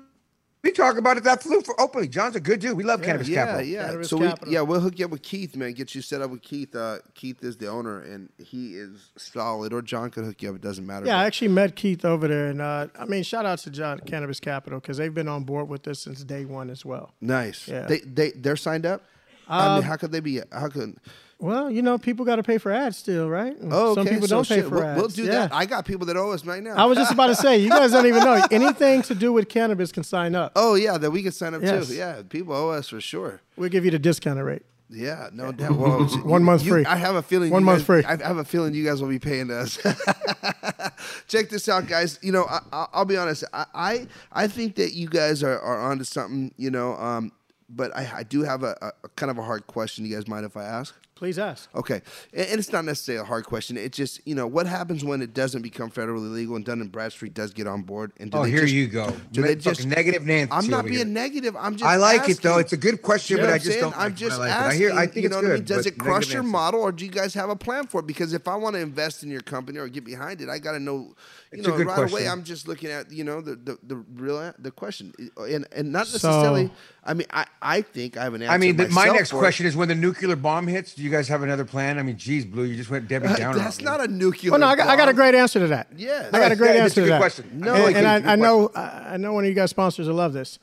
we talk about it that flew for openly. John's a good dude. We love Cannabis yeah, Capital. yeah. Cannabis so We, yeah, we'll hook you up with Keith, man. Get you set up with Keith. Uh, Keith is the owner, and he is solid. Or John could hook you up. It doesn't matter. Yeah, I actually met Keith over there, and uh, I mean, shout out to John Cannabis Capital because they've been on board with this since day one as well. nice. Yeah. They they they're signed up. I mean, how could they be? How could? Well, you know, people got to pay for ads still, right? Oh, some people so don't pay shit, for we'll, ads. We'll do yeah. that. I got people that owe us right now. I was just about to say, you guys don't even know anything to do with cannabis can sign up. oh yeah, that we can sign up Yes. too. Yeah, people owe us for sure. We'll give you the discounted rate. Yeah, no doubt. Well, One month you- free. I have a feeling. One you month guys- free. I have a feeling you guys will be paying us. Check this out, guys. You know, I, I- I'll be honest. I, I I think that you guys are, are onto something. You know, um, but I, I do have a, a, a kind of a hard question. You guys mind if I ask? Please ask. Okay, and, and it's not necessarily a hard question. It's just you know what happens when it doesn't become federally legal and Dun and Bradstreet does get on board. And do Oh, they here just- you go. Do they just negative Nancy I'm not being here. negative. I'm just. I like it though. It's a good question, You know but I I'm just saying? don't. I'm like just it. Like asking. I hear. I think you it's know good. what I mean? Does it crush your Nancy. model, or do you guys have a plan for it? Because if I want to invest in your company or get behind it, I got to know. You It's a know, good right away. I'm just looking at you know the the, the real the question, and and not necessarily. So- I mean, I I think I have an answer. I mean, the, my next question is: When the nuclear bomb hits, do you guys have another plan? I mean, geez, Blue, you just went Debbie Uh, Downer. That's on me. not a nuclear. Well, no, I got, I got a great answer to that. Yeah. I got a great Yeah, answer it's a to good that. question. No, and, like, and it's a I, I good know I I know one of you guys sponsors will love this.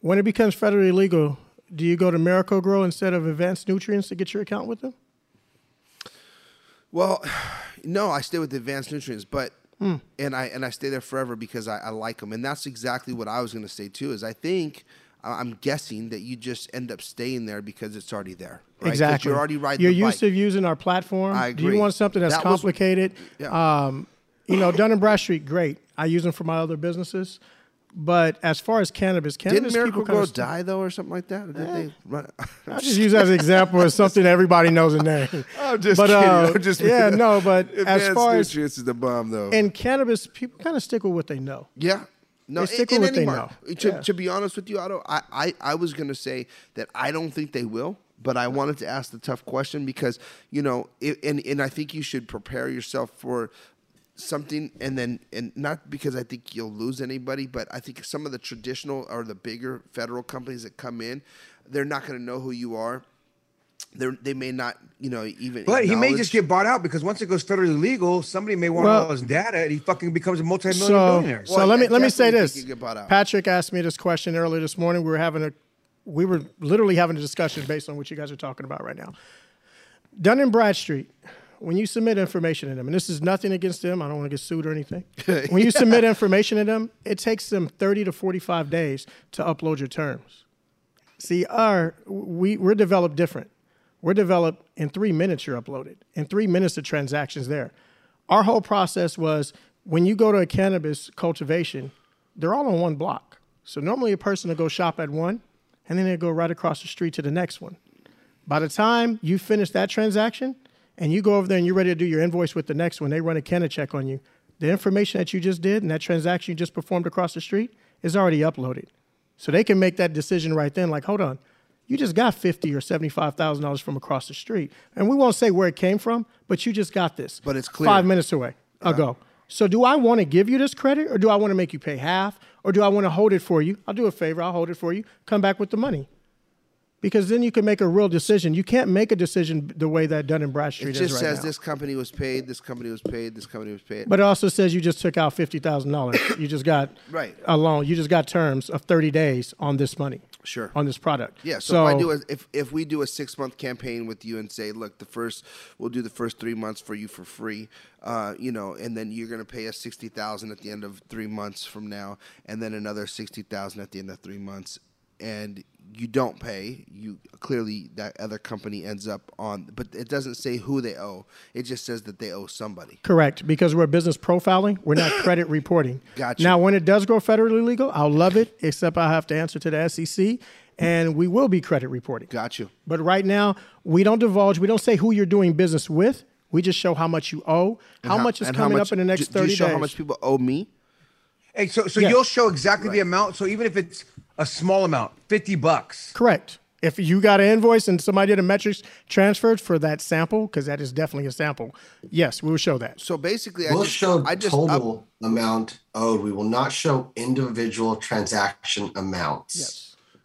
When it becomes federally legal, do you go to Miracle-Gro instead of Advanced Nutrients to get your account with them? Well, no, I stay with advanced nutrients, but Hmm. and I and I stay there forever because I, I like them, and that's exactly what I was going to say too. Is I think I- I'm guessing that you just end up staying there because it's already there. right? Exactly. You're already riding. You're used to using our platform. I agree. Do you want something that's That was- complicated? Yeah. Um, you know, Dun and Bradstreet, great. I use them for my other businesses. But as far as cannabis, cannabis Didn't Miracle-Gro st- die though, or something like that? Or did they run? I just use that as an example of something everybody knows a name. I'm just but, kidding. uh, I'm just yeah, no, but as far as nutrients is the bomb though. in cannabis, people kind of stick with what they know. Yeah. No, They stick in, with any market. To, Yeah. to be honest with you, Otto, I, I, I was going to say that I don't think they will, but I wanted to ask the tough question because, you know, it, and, and I think you should prepare yourself for something and then and not because I think you'll lose anybody, but I think some of the traditional or the bigger federal companies that come in, they're not going to know who you are. They they may not, you know, even. But he may just get bought out because once it goes federally legal, somebody may want Well- all his data, and he fucking becomes a multi-million So, billionaire. so Well, let me I let me say this. think you get bought out. Patrick asked me this question earlier this morning. We were having a, we were literally having a discussion based on what you guys are talking about right now. Dun and Bradstreet, when you submit information to them, and this is nothing against them, I don't want to get sued or anything. when you submit information to them, it takes them 30 to 45 days to upload your terms. See, our we we're developed different. We're developed in three minutes. You're uploaded in three minutes. The transactions there. Our whole process was when you go to a cannabis cultivation, they're all on one block. So normally a person will go shop at one, and then they go right across the street to the next one. By the time you finish that transaction and you go over there and you're ready to do your invoice with the next one, they run a CanniCheck on you. The information that you just did and that transaction you just performed across the street is already uploaded. So they can make that decision right then, like, hold on, you just got fifty or seventy-five thousand dollars from across the street. And we won't say where it came from, but you just got this. But it's clear. Five minutes away ago. Uh-huh. So do I want to give you this credit or do I want to make you pay half? Or do I want to hold it for you? I'll do a favor, I'll hold it for you, come back with the money because then you can make a real decision. You can't make a decision the way that Dun and Bradstreet It is just right now. It just says now. this company was paid, this company was paid, this company was paid. But it also says you just took out fifty thousand dollars. You just got Right. a loan. You just got terms of thirty days on this money. Sure. On this product. Yeah, so, if I do a, if if we do a six month campaign with you and say, look, the first we'll do the first three months for you for free, uh, you know, and then you're gonna pay us sixty thousand at the end of three months from now, and then another sixty thousand at the end of three months, and you don't pay, you clearly that other company ends up on, but it doesn't say who they owe. It just says that they owe somebody. Correct, because we're business profiling. We're not credit reporting. Gotcha. Now, when it does go federally legal, I'll love it. Except I have to answer to the SEC, and we will be credit reporting. Got you. But right now, we don't divulge. We don't say who you're doing business with. We just show how much you owe, how, much is coming much- up in the next do- do you show days. how much people owe me? Hey, so so Yeah. you'll show exactly the amount. So even if it's a small amount, fifty bucks. Correct. If you got an invoice and somebody did a Metrc transferred for that sample, because that is definitely a sample, yes, we will show that. So basically, We'll I just show I just up- total amount owed. We will not show individual transaction amounts. Yes.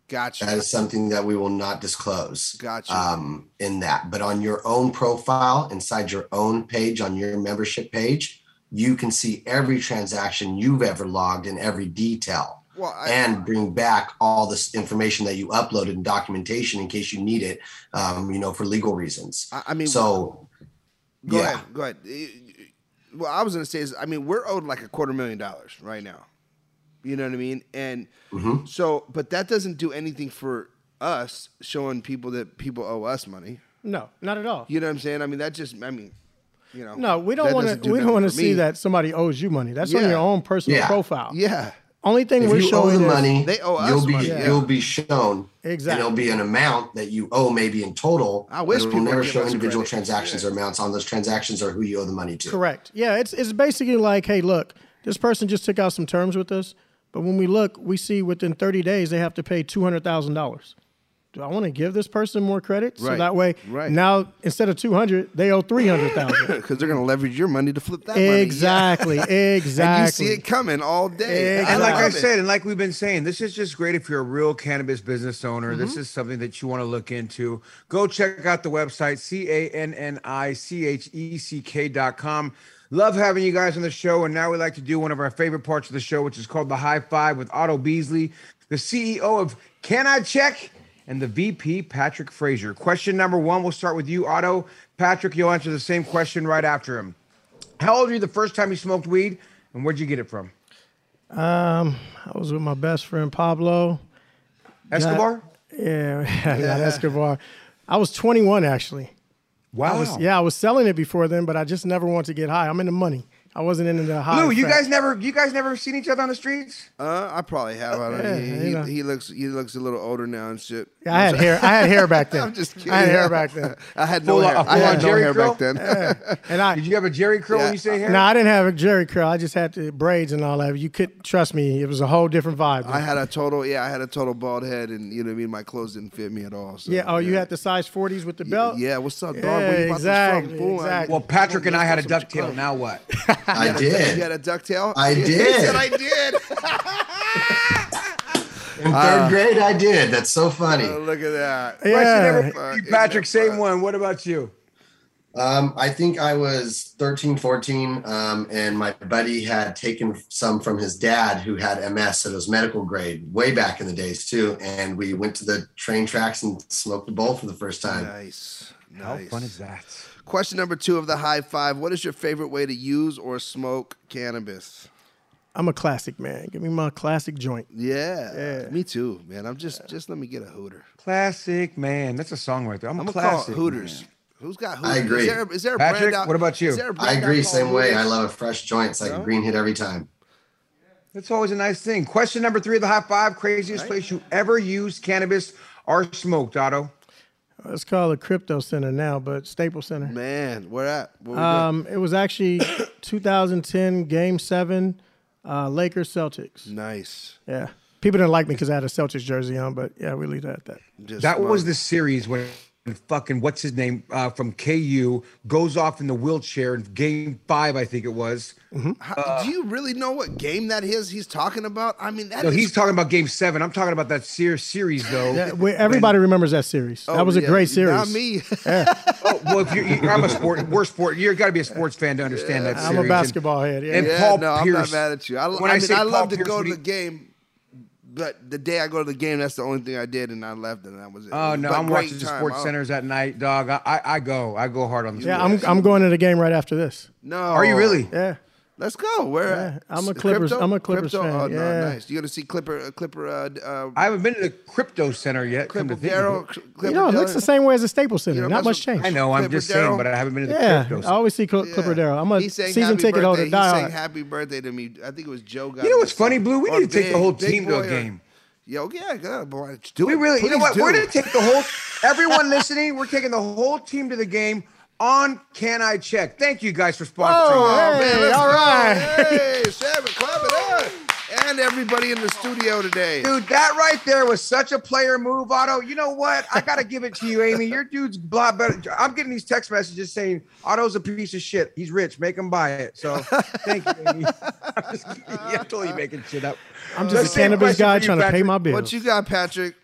Gotcha. That is something that we will not disclose. Gotcha. Um, in that, but on your own profile, inside your own page, on your membership page, you can see every transaction you've ever logged in every detail, Well, I- and bring back all this information that you uploaded and documentation in case you need it. Um, you know, for legal reasons. I- I mean, so Go yeah. ahead. Go ahead. What I was going to say is, I mean, we're owed like a quarter million dollars right now. You know what I mean? And Mm-hmm. so, but that doesn't do anything for us showing people that people owe us money. No, not at all. You know what I'm saying? I mean, that just, I mean, you know. No, we don't want to. do We don't want to see me. that somebody owes you money. That's on your own personal Yeah. profile. Yeah. Only thing If we're you owe the is- money, They owe us you'll be money, yeah. you'll be shown. Exactly. And it'll be an amount that you owe maybe in total. I wish but it people will never show individual credit. transactions Yeah. or amounts on those transactions or who you owe the money to. Correct. Yeah, it's it's basically like, hey, look, this person just took out some terms with us, but when we look, we see within 30 days they have to pay two hundred thousand dollars. Do I want to give this person more credit so that way right. now instead of two hundred they owe three hundred thousand? Because they're going to leverage your money to flip that money. exactly, And you see it coming all day. Exactly. And like I said, and like we've been saying, this is just great if you're a real cannabis business owner. This Mm-hmm. is something that you want to look into. Go check out the website, C A N N I C H E C K dot com. Love having you guys on the show. And now we like to do one of our favorite parts of the show, which is called the High Five with Otto Beasley, the CEO of CanniCheck? And the VP, Patrick Frazier. Question number one, we'll start with you, Otto. Patrick, you'll answer the same question right after him. How old were you the first time you smoked weed? And where'd you get it from? Um, I was with my best friend Pablo. Escobar? Yeah, not Escobar. I was 21 actually. Wow. I was, yeah, I was selling it before then, but I just never wanted to get high. I'm into money. I wasn't into the high. Blue, you guys never you guys never seen each other on the streets? Uh, I probably have. I don't, Yeah, he, you know. he looks he looks a little older now and shit. Yeah, I had hair. I had hair back then. I'm just kidding. I had hair back then. I had no Full hair. on- I had no Jerry hair curl? back then. And I Did you have a Jerry curl Yeah. when you say hair? no, I didn't have a Jerry curl. I just had the braids and all that. You could trust me. It was a whole different vibe. I had a total yeah. I had a total bald head, and you know what I mean. My clothes didn't fit me at all. So, yeah. Oh, you had the size 40s with the belt. Yeah. What's up, dog? Yeah, Where you exactly, this from? Boom. exactly. well, Patrick and I had a Let's ducktail. Now what? I did. You had a ducktail? I did. said I did. In third grade, I did. That's so funny. Oh, look at that. Yeah. number Fuck, Patrick, same fun? one. What about you? Um, I think I was 13, 14, um, and my buddy had taken some from his dad who had MS, so it was medical grade way back in the days too. And we went to the train tracks and smoked a bowl for the first time. Nice. How fun is that? Question number two of the high five. What is your favorite way to use or smoke cannabis? I'm a classic man. Give me my classic joint. Yeah, me too, man. I'm just just let me get a hooter. Classic man. That's a song right there. I'm, I'm a gonna call classic it Hooters. man. Who's got Hooters? I agree. Is there, is there a Patrick, brand out? what about you? is there a I brand out agree, same way. I love a fresh joint. It's like a green hit every time. That's always a nice thing. Question number three of the high five: craziest place you ever used cannabis or smoked, Otto? It's called a crypto center now, but Staples Center. Man, where at? What we doing? Um, it was actually 2010 Game Seven, uh, Lakers Celtics. nice. Yeah, people didn't like me because I had a Celtics jersey on, but yeah, we leave that at that. Just That was the series when fucking what's his name uh, from KU goes off in the wheelchair in Game Five, I think it was. How, do you really know what game that is? He's talking about. I mean, that No, is- he's talking about Game Seven. I'm talking about that ser- series though. Yeah, we, everybody remembers that series. Oh, that was a yeah, great series. Not me. Oh, well, if you're, you I'm a sport, we're sport. You've got to be a sports fan to understand that. I'm series. a And- basketball head. Yeah. and yeah, Paul no, I'm not mad at you. I, When I, I mean, say I Paul love to Pierce, go to the you- game, but the day I go to the game, that's the only thing I did, and I left, and that was it. Oh no, But I'm great watching the sports I- centers at night, dog. I, I, I go, I go hard on the. yeah, sports. I'm I'm going to the game right after this. No, Are you really? Yeah. Let's go. Where? Yeah, at? I'm a Clippers- Crypto? I'm a Clippers Crypto? fan, Oh, yeah. no, nice. You going to see Clipper? Uh, Clipper? Uh, uh, I haven't been to the crypto center yet. Clipper to think Darrell? it. Clipper You know, it looks the same way as the Staples Center. You know, Not much change. I know. I'm Clipper just saying, but I haven't been to the Yeah, crypto I always see Cl- Clipper Darrell. I'm a season ticket holder. birthday. He sang happy birthday to me. I think it was Joe. Got You know what's funny. Blue? We need to take the whole team to a Big Boy or- game. Yo, yeah, God, boy, do We it. really, you know what? We're gonna take the whole, everyone listening. We're taking the whole team to the game on CanniCheck? Thank you guys for sponsoring. Oh, that. hey, let's all go. right. Hey, Seven, clap it up. And everybody in the studio today. Dude, that right there was such a player move, Otto. You know what? I gotta give it to you, Amy. Your dude's blah better. I'm getting these text messages saying Otto's a piece of shit. He's rich. Make him buy it. So thank you, Amy. I'm, just kidding. Yeah, I'm totally making shit up. I'm Let's just a a cannabis guy you, trying to pay my bills. What you got, Patrick?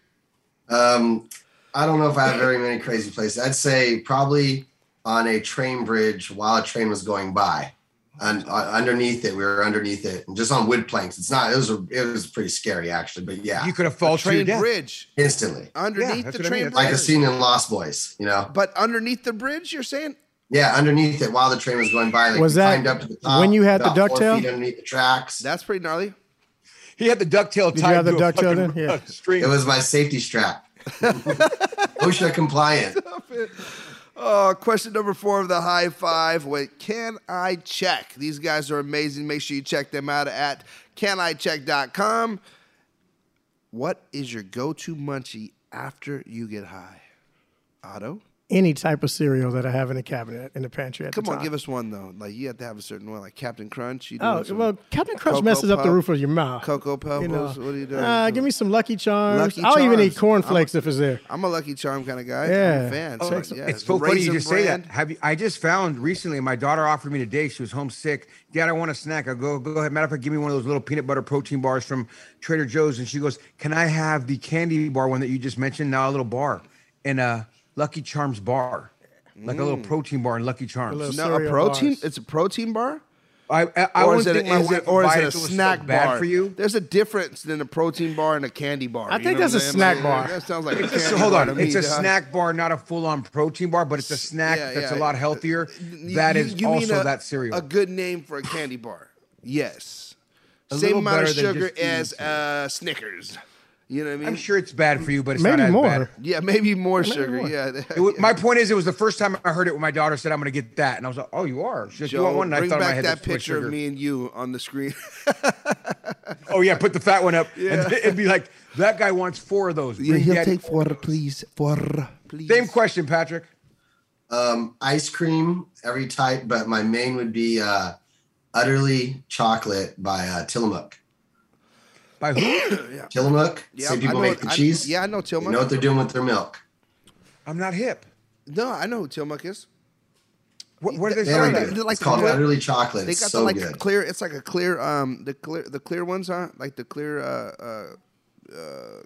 Um, I don't know if I have very many crazy places. I'd say probably on a train bridge while a train was going by. And uh, underneath it, we were underneath it, and just on wood planks. It's not. It was. A, it was pretty scary, actually. But yeah, You could have fallen Train death. bridge instantly, underneath that's the what I mean. train That's like a scene in Lost Boys. You know. But underneath the bridge, you're saying? Yeah, underneath it while the train was going by. Like Was that climbed up to the top, when you had the about four ducktail? feet underneath the tracks? That's pretty gnarly. He had the ducktail Did you have the to a ducktail fucking, then? Yeah. string. It was my safety strap. OSHA compliant. Oh, question number four of the high five. Wait, can I check? These guys are amazing. Make sure you check them out at cannicheck.com. What is your go-to munchie after you get high? Otto? Any type of cereal that I have in the cabinet in the pantry at Come the on, give us one though. Like you have to have a certain one, like Captain Crunch. You Oh well, Captain Crunch Cocoa messes up the roof of your mouth. Cocoa Pebbles. You know. What are you doing? Uh, give me some Lucky Charms. Lucky I'll even eat Charms. cornflakes if it's there. I'm a Lucky Charm kind of guy. I'm Yeah. a fan. Oh, So, it's- yeah, It's so funny you Raisin just say that. Have you? I just found recently. My daughter offered me today. She was homesick. Dad, I want a snack. I go, go ahead. Matter of fact, give me one of those little peanut butter protein bars from Trader Joe's. And she goes, "Can I have the candy bar one that you just mentioned? Now a little bar and a Lucky Charms bar, like a little protein bar and Lucky Charms." little- No, a cereal protein. bars. It's a protein bar. I, I, I or wouldn't is it, think my is wife it, or is buy it a if was so snack bad bar for you. There's a difference than a protein bar and a candy bar. I you think know that's what a I'm snack bar. That sounds like a candy a, hold bar on, to me, it's a dog. snack bar, not a full-on protein bar, but it's a snack Yeah, that's yeah. a lot healthier. You- That you- is you mean also a- that cereal. A good name for a candy bar. Yes. A Same little amount of better than sugar just eating as cereal. uh, Snickers. You know what I mean? I'm sure it's bad for you, but it's Maybe not as more. bad. Yeah, maybe more sugar. more. Yeah. It wa- my point is, it was the first time I heard it when my daughter said, "I'm going to get that," and I was like, "Oh, you are." She goes, "You want one?" And I bring thought in my back head, that "That's too much picture sugar." of me and you on the screen. Oh yeah, put the fat one up, and it'd be like that guy wants four of those. Bring daddy- four, please. Four, please. Same question, Patrick. Um, ice cream, every type, but my main would be uh, Utterly Chocolate by uh, Tillamook. By who? yeah. Tillamook, Yeah, same people know- make the I- cheese. yeah, I know Tillamook. You Tillamook. know what they're doing with their milk. I'm not hip. No, I know who Tillamook is. What, what are they Very selling? good. They're like it's called clear- Utterly Chocolate. They It's got so the like good. clear. It's like a clear. Um, the clear, the clear ones, huh? Like the clear. Uh, uh, uh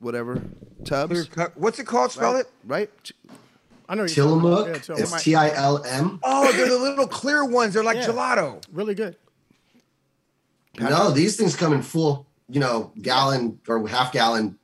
whatever tubs. Clear cut- What's it called? Spell right? it. Right. I know what you're talking about. Tillamook. Yeah, Tillamook. it's T I L M. Oh, they're the little clear ones. They're like Yeah. gelato. really good. No, these things come in full, you know, gallon or half gallon.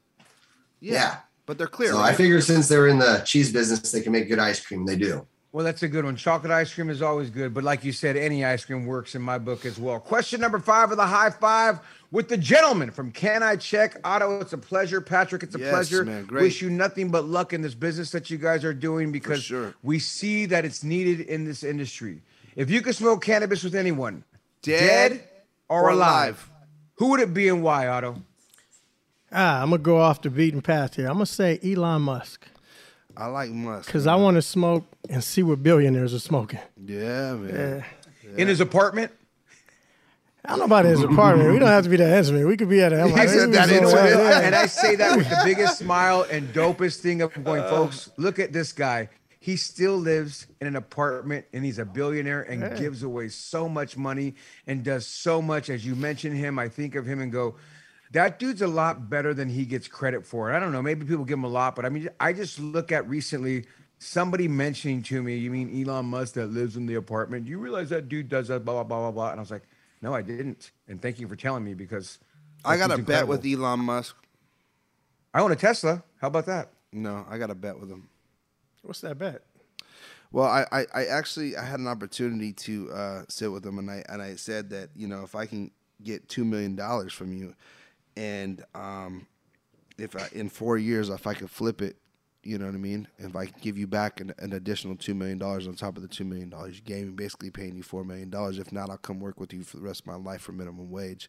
Yeah. But they're clear. So right? I figure since they're in the cheese business, they can make good ice cream. They do. Well, that's a good one. Chocolate ice cream is always good, but like you said, any ice cream works in my book as well. Question number five of the high five with the gentleman from CanniCheck? Otto, it's a pleasure. Patrick, it's a Yes, pleasure. man, great. Wish you nothing but luck in this business that you guys are doing because sure. we see that it's needed in this industry. If you could smoke cannabis with anyone, Dead or, or alive, alive? who would it be and why, Otto? Ah, I'm gonna go off the beaten path here. I'm gonna say Elon Musk I like Musk. because I want to smoke and see what billionaires are smoking. Yeah, man. In his apartment? I don't know about his apartment. We don't have to be that intimate. We could be at a. He said that we could be intimate. somewhere, yeah. and I say that with the biggest smile and dopest thing of going, folks. Look at this guy. He still lives in an apartment and he's a billionaire and gives away so much money and does so much. As you mention him, I think of him and go, that dude's a lot better than he gets credit for. I don't know. Maybe people give him a lot, but I mean, I just look at recently somebody mentioning to me, you mean Elon Musk that lives in the apartment? Do you realize that dude does that, blah, blah, blah, blah, blah. And I was like, no, I didn't. And thank you for telling me because I got a dude's bet with Elon Musk. I own a Tesla. How about that? No, I got a bet with him. What's that bet? Well, I, I, I actually I had an opportunity to uh, sit with him, and I and I said that you know if I can get two million dollars from you, and um, if I, in four years if I could flip it, you know what I mean. If I could give you back an, an additional two million dollars on top of the two million dollars you gave me, basically paying you four million dollars. If not, I'll come work with you for the rest of my life for minimum wage.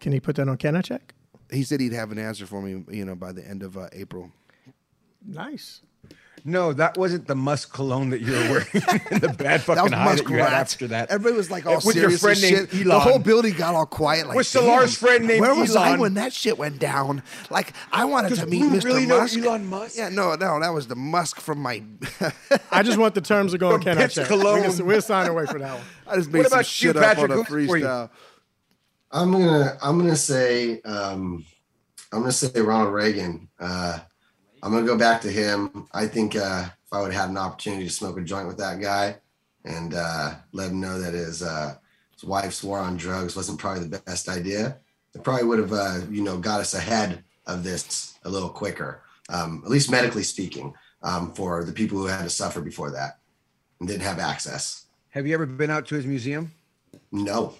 Can he put that on Can I check? He said he'd have an answer for me, you know, by the end of uh, April. Nice. No, that wasn't the Musk cologne that you were wearing in the bad fucking That was high Musk that you had after that. Everybody was like all With your serious friend and named shit. The whole building got all quiet. Like, With Solar's "Damn, friend named Where was I when that shit went down? Like, I wanted to meet Mr. really know Musk. Elon Musk? Yeah, no, no, that was the Musk from my. I just want the terms to go on Can I check. cologne. We're, We'll sign away for that one. I just made What some about you, shit up Patrick? on a Who's for you? freestyle. I'm gonna I'm gonna say um, I'm gonna say Ronald Reagan. Uh, I'm gonna go back to him. I think uh, if I would have had an opportunity to smoke a joint with that guy and uh, let him know that his uh, his wife's war on drugs wasn't probably the best idea, it probably would have uh, you know got us ahead of this a little quicker, um, at least medically speaking, um, for the people who had to suffer before that and didn't have access. Have you ever been out to his museum? No,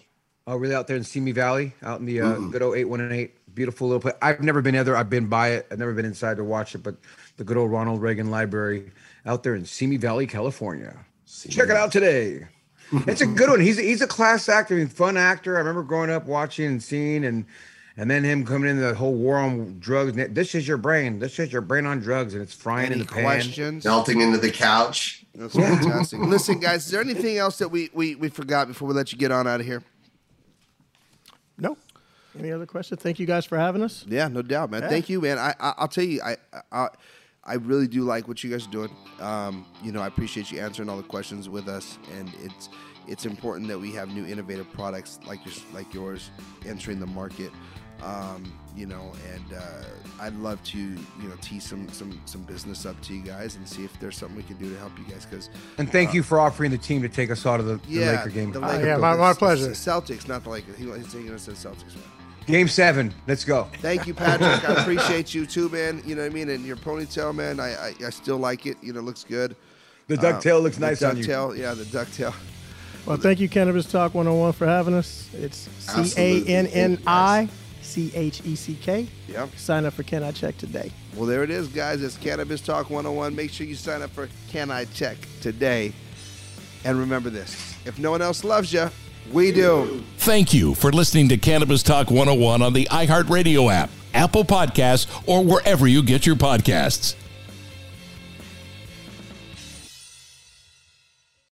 Oh, really out there in Simi Valley, out in the uh, good old 818. beautiful little place. I've never been there. I've been by it. I've never been inside to watch it, but the good old Ronald Reagan Library out there in Simi Valley, California. Check it out today. it's a good one. He's he's a class actor, and fun actor. I remember growing up watching and seeing, and and then him coming in the whole war on drugs. This is your brain. This is your brain on drugs, and it's frying Any in the pan. questions? Melting into the couch. That's fantastic. Listen, guys, is there anything else that we, we, we forgot before we let you get on out of here? No. Any other questions? Thank you guys for having us. Yeah, no doubt, man. Thank you, man. I, I I'll tell you, I, I I really do like what you guys are doing. Um, you know, I appreciate you answering all the questions with us, and it's it's important that we have new innovative products like yours, like yours entering the market. Um, you know, and uh, I'd love to you know tee some some some business up to you guys and see if there's something we can do to help you guys because And thank you for offering the team to take us out of the, the Laker game. the Uh, Laker- yeah, my- my pleasure. Celtics, not the Lakers. He, he's taking us to the Celtics. Man. Game seven. Let's go. Thank you, Patrick. I appreciate you too, man. You know what I mean? And your ponytail, man, I I, I still like it. You know, it looks good. The ducktail looks The nice on you. ducktail, yeah, the ducktail. Well, thank you, Cannabis Talk 101, for having us. It's C A N N I Absolutely. N N I C H E C K. Yep. Sign up for CanniCheck today. Well, there it is, guys. It's Cannabis Talk 101. Make sure you sign up for CanniCheck today. And remember this if no one else loves you, we do. Thank you for listening to Cannabis Talk 101 on the iHeartRadio app, Apple Podcasts, or wherever you get your podcasts.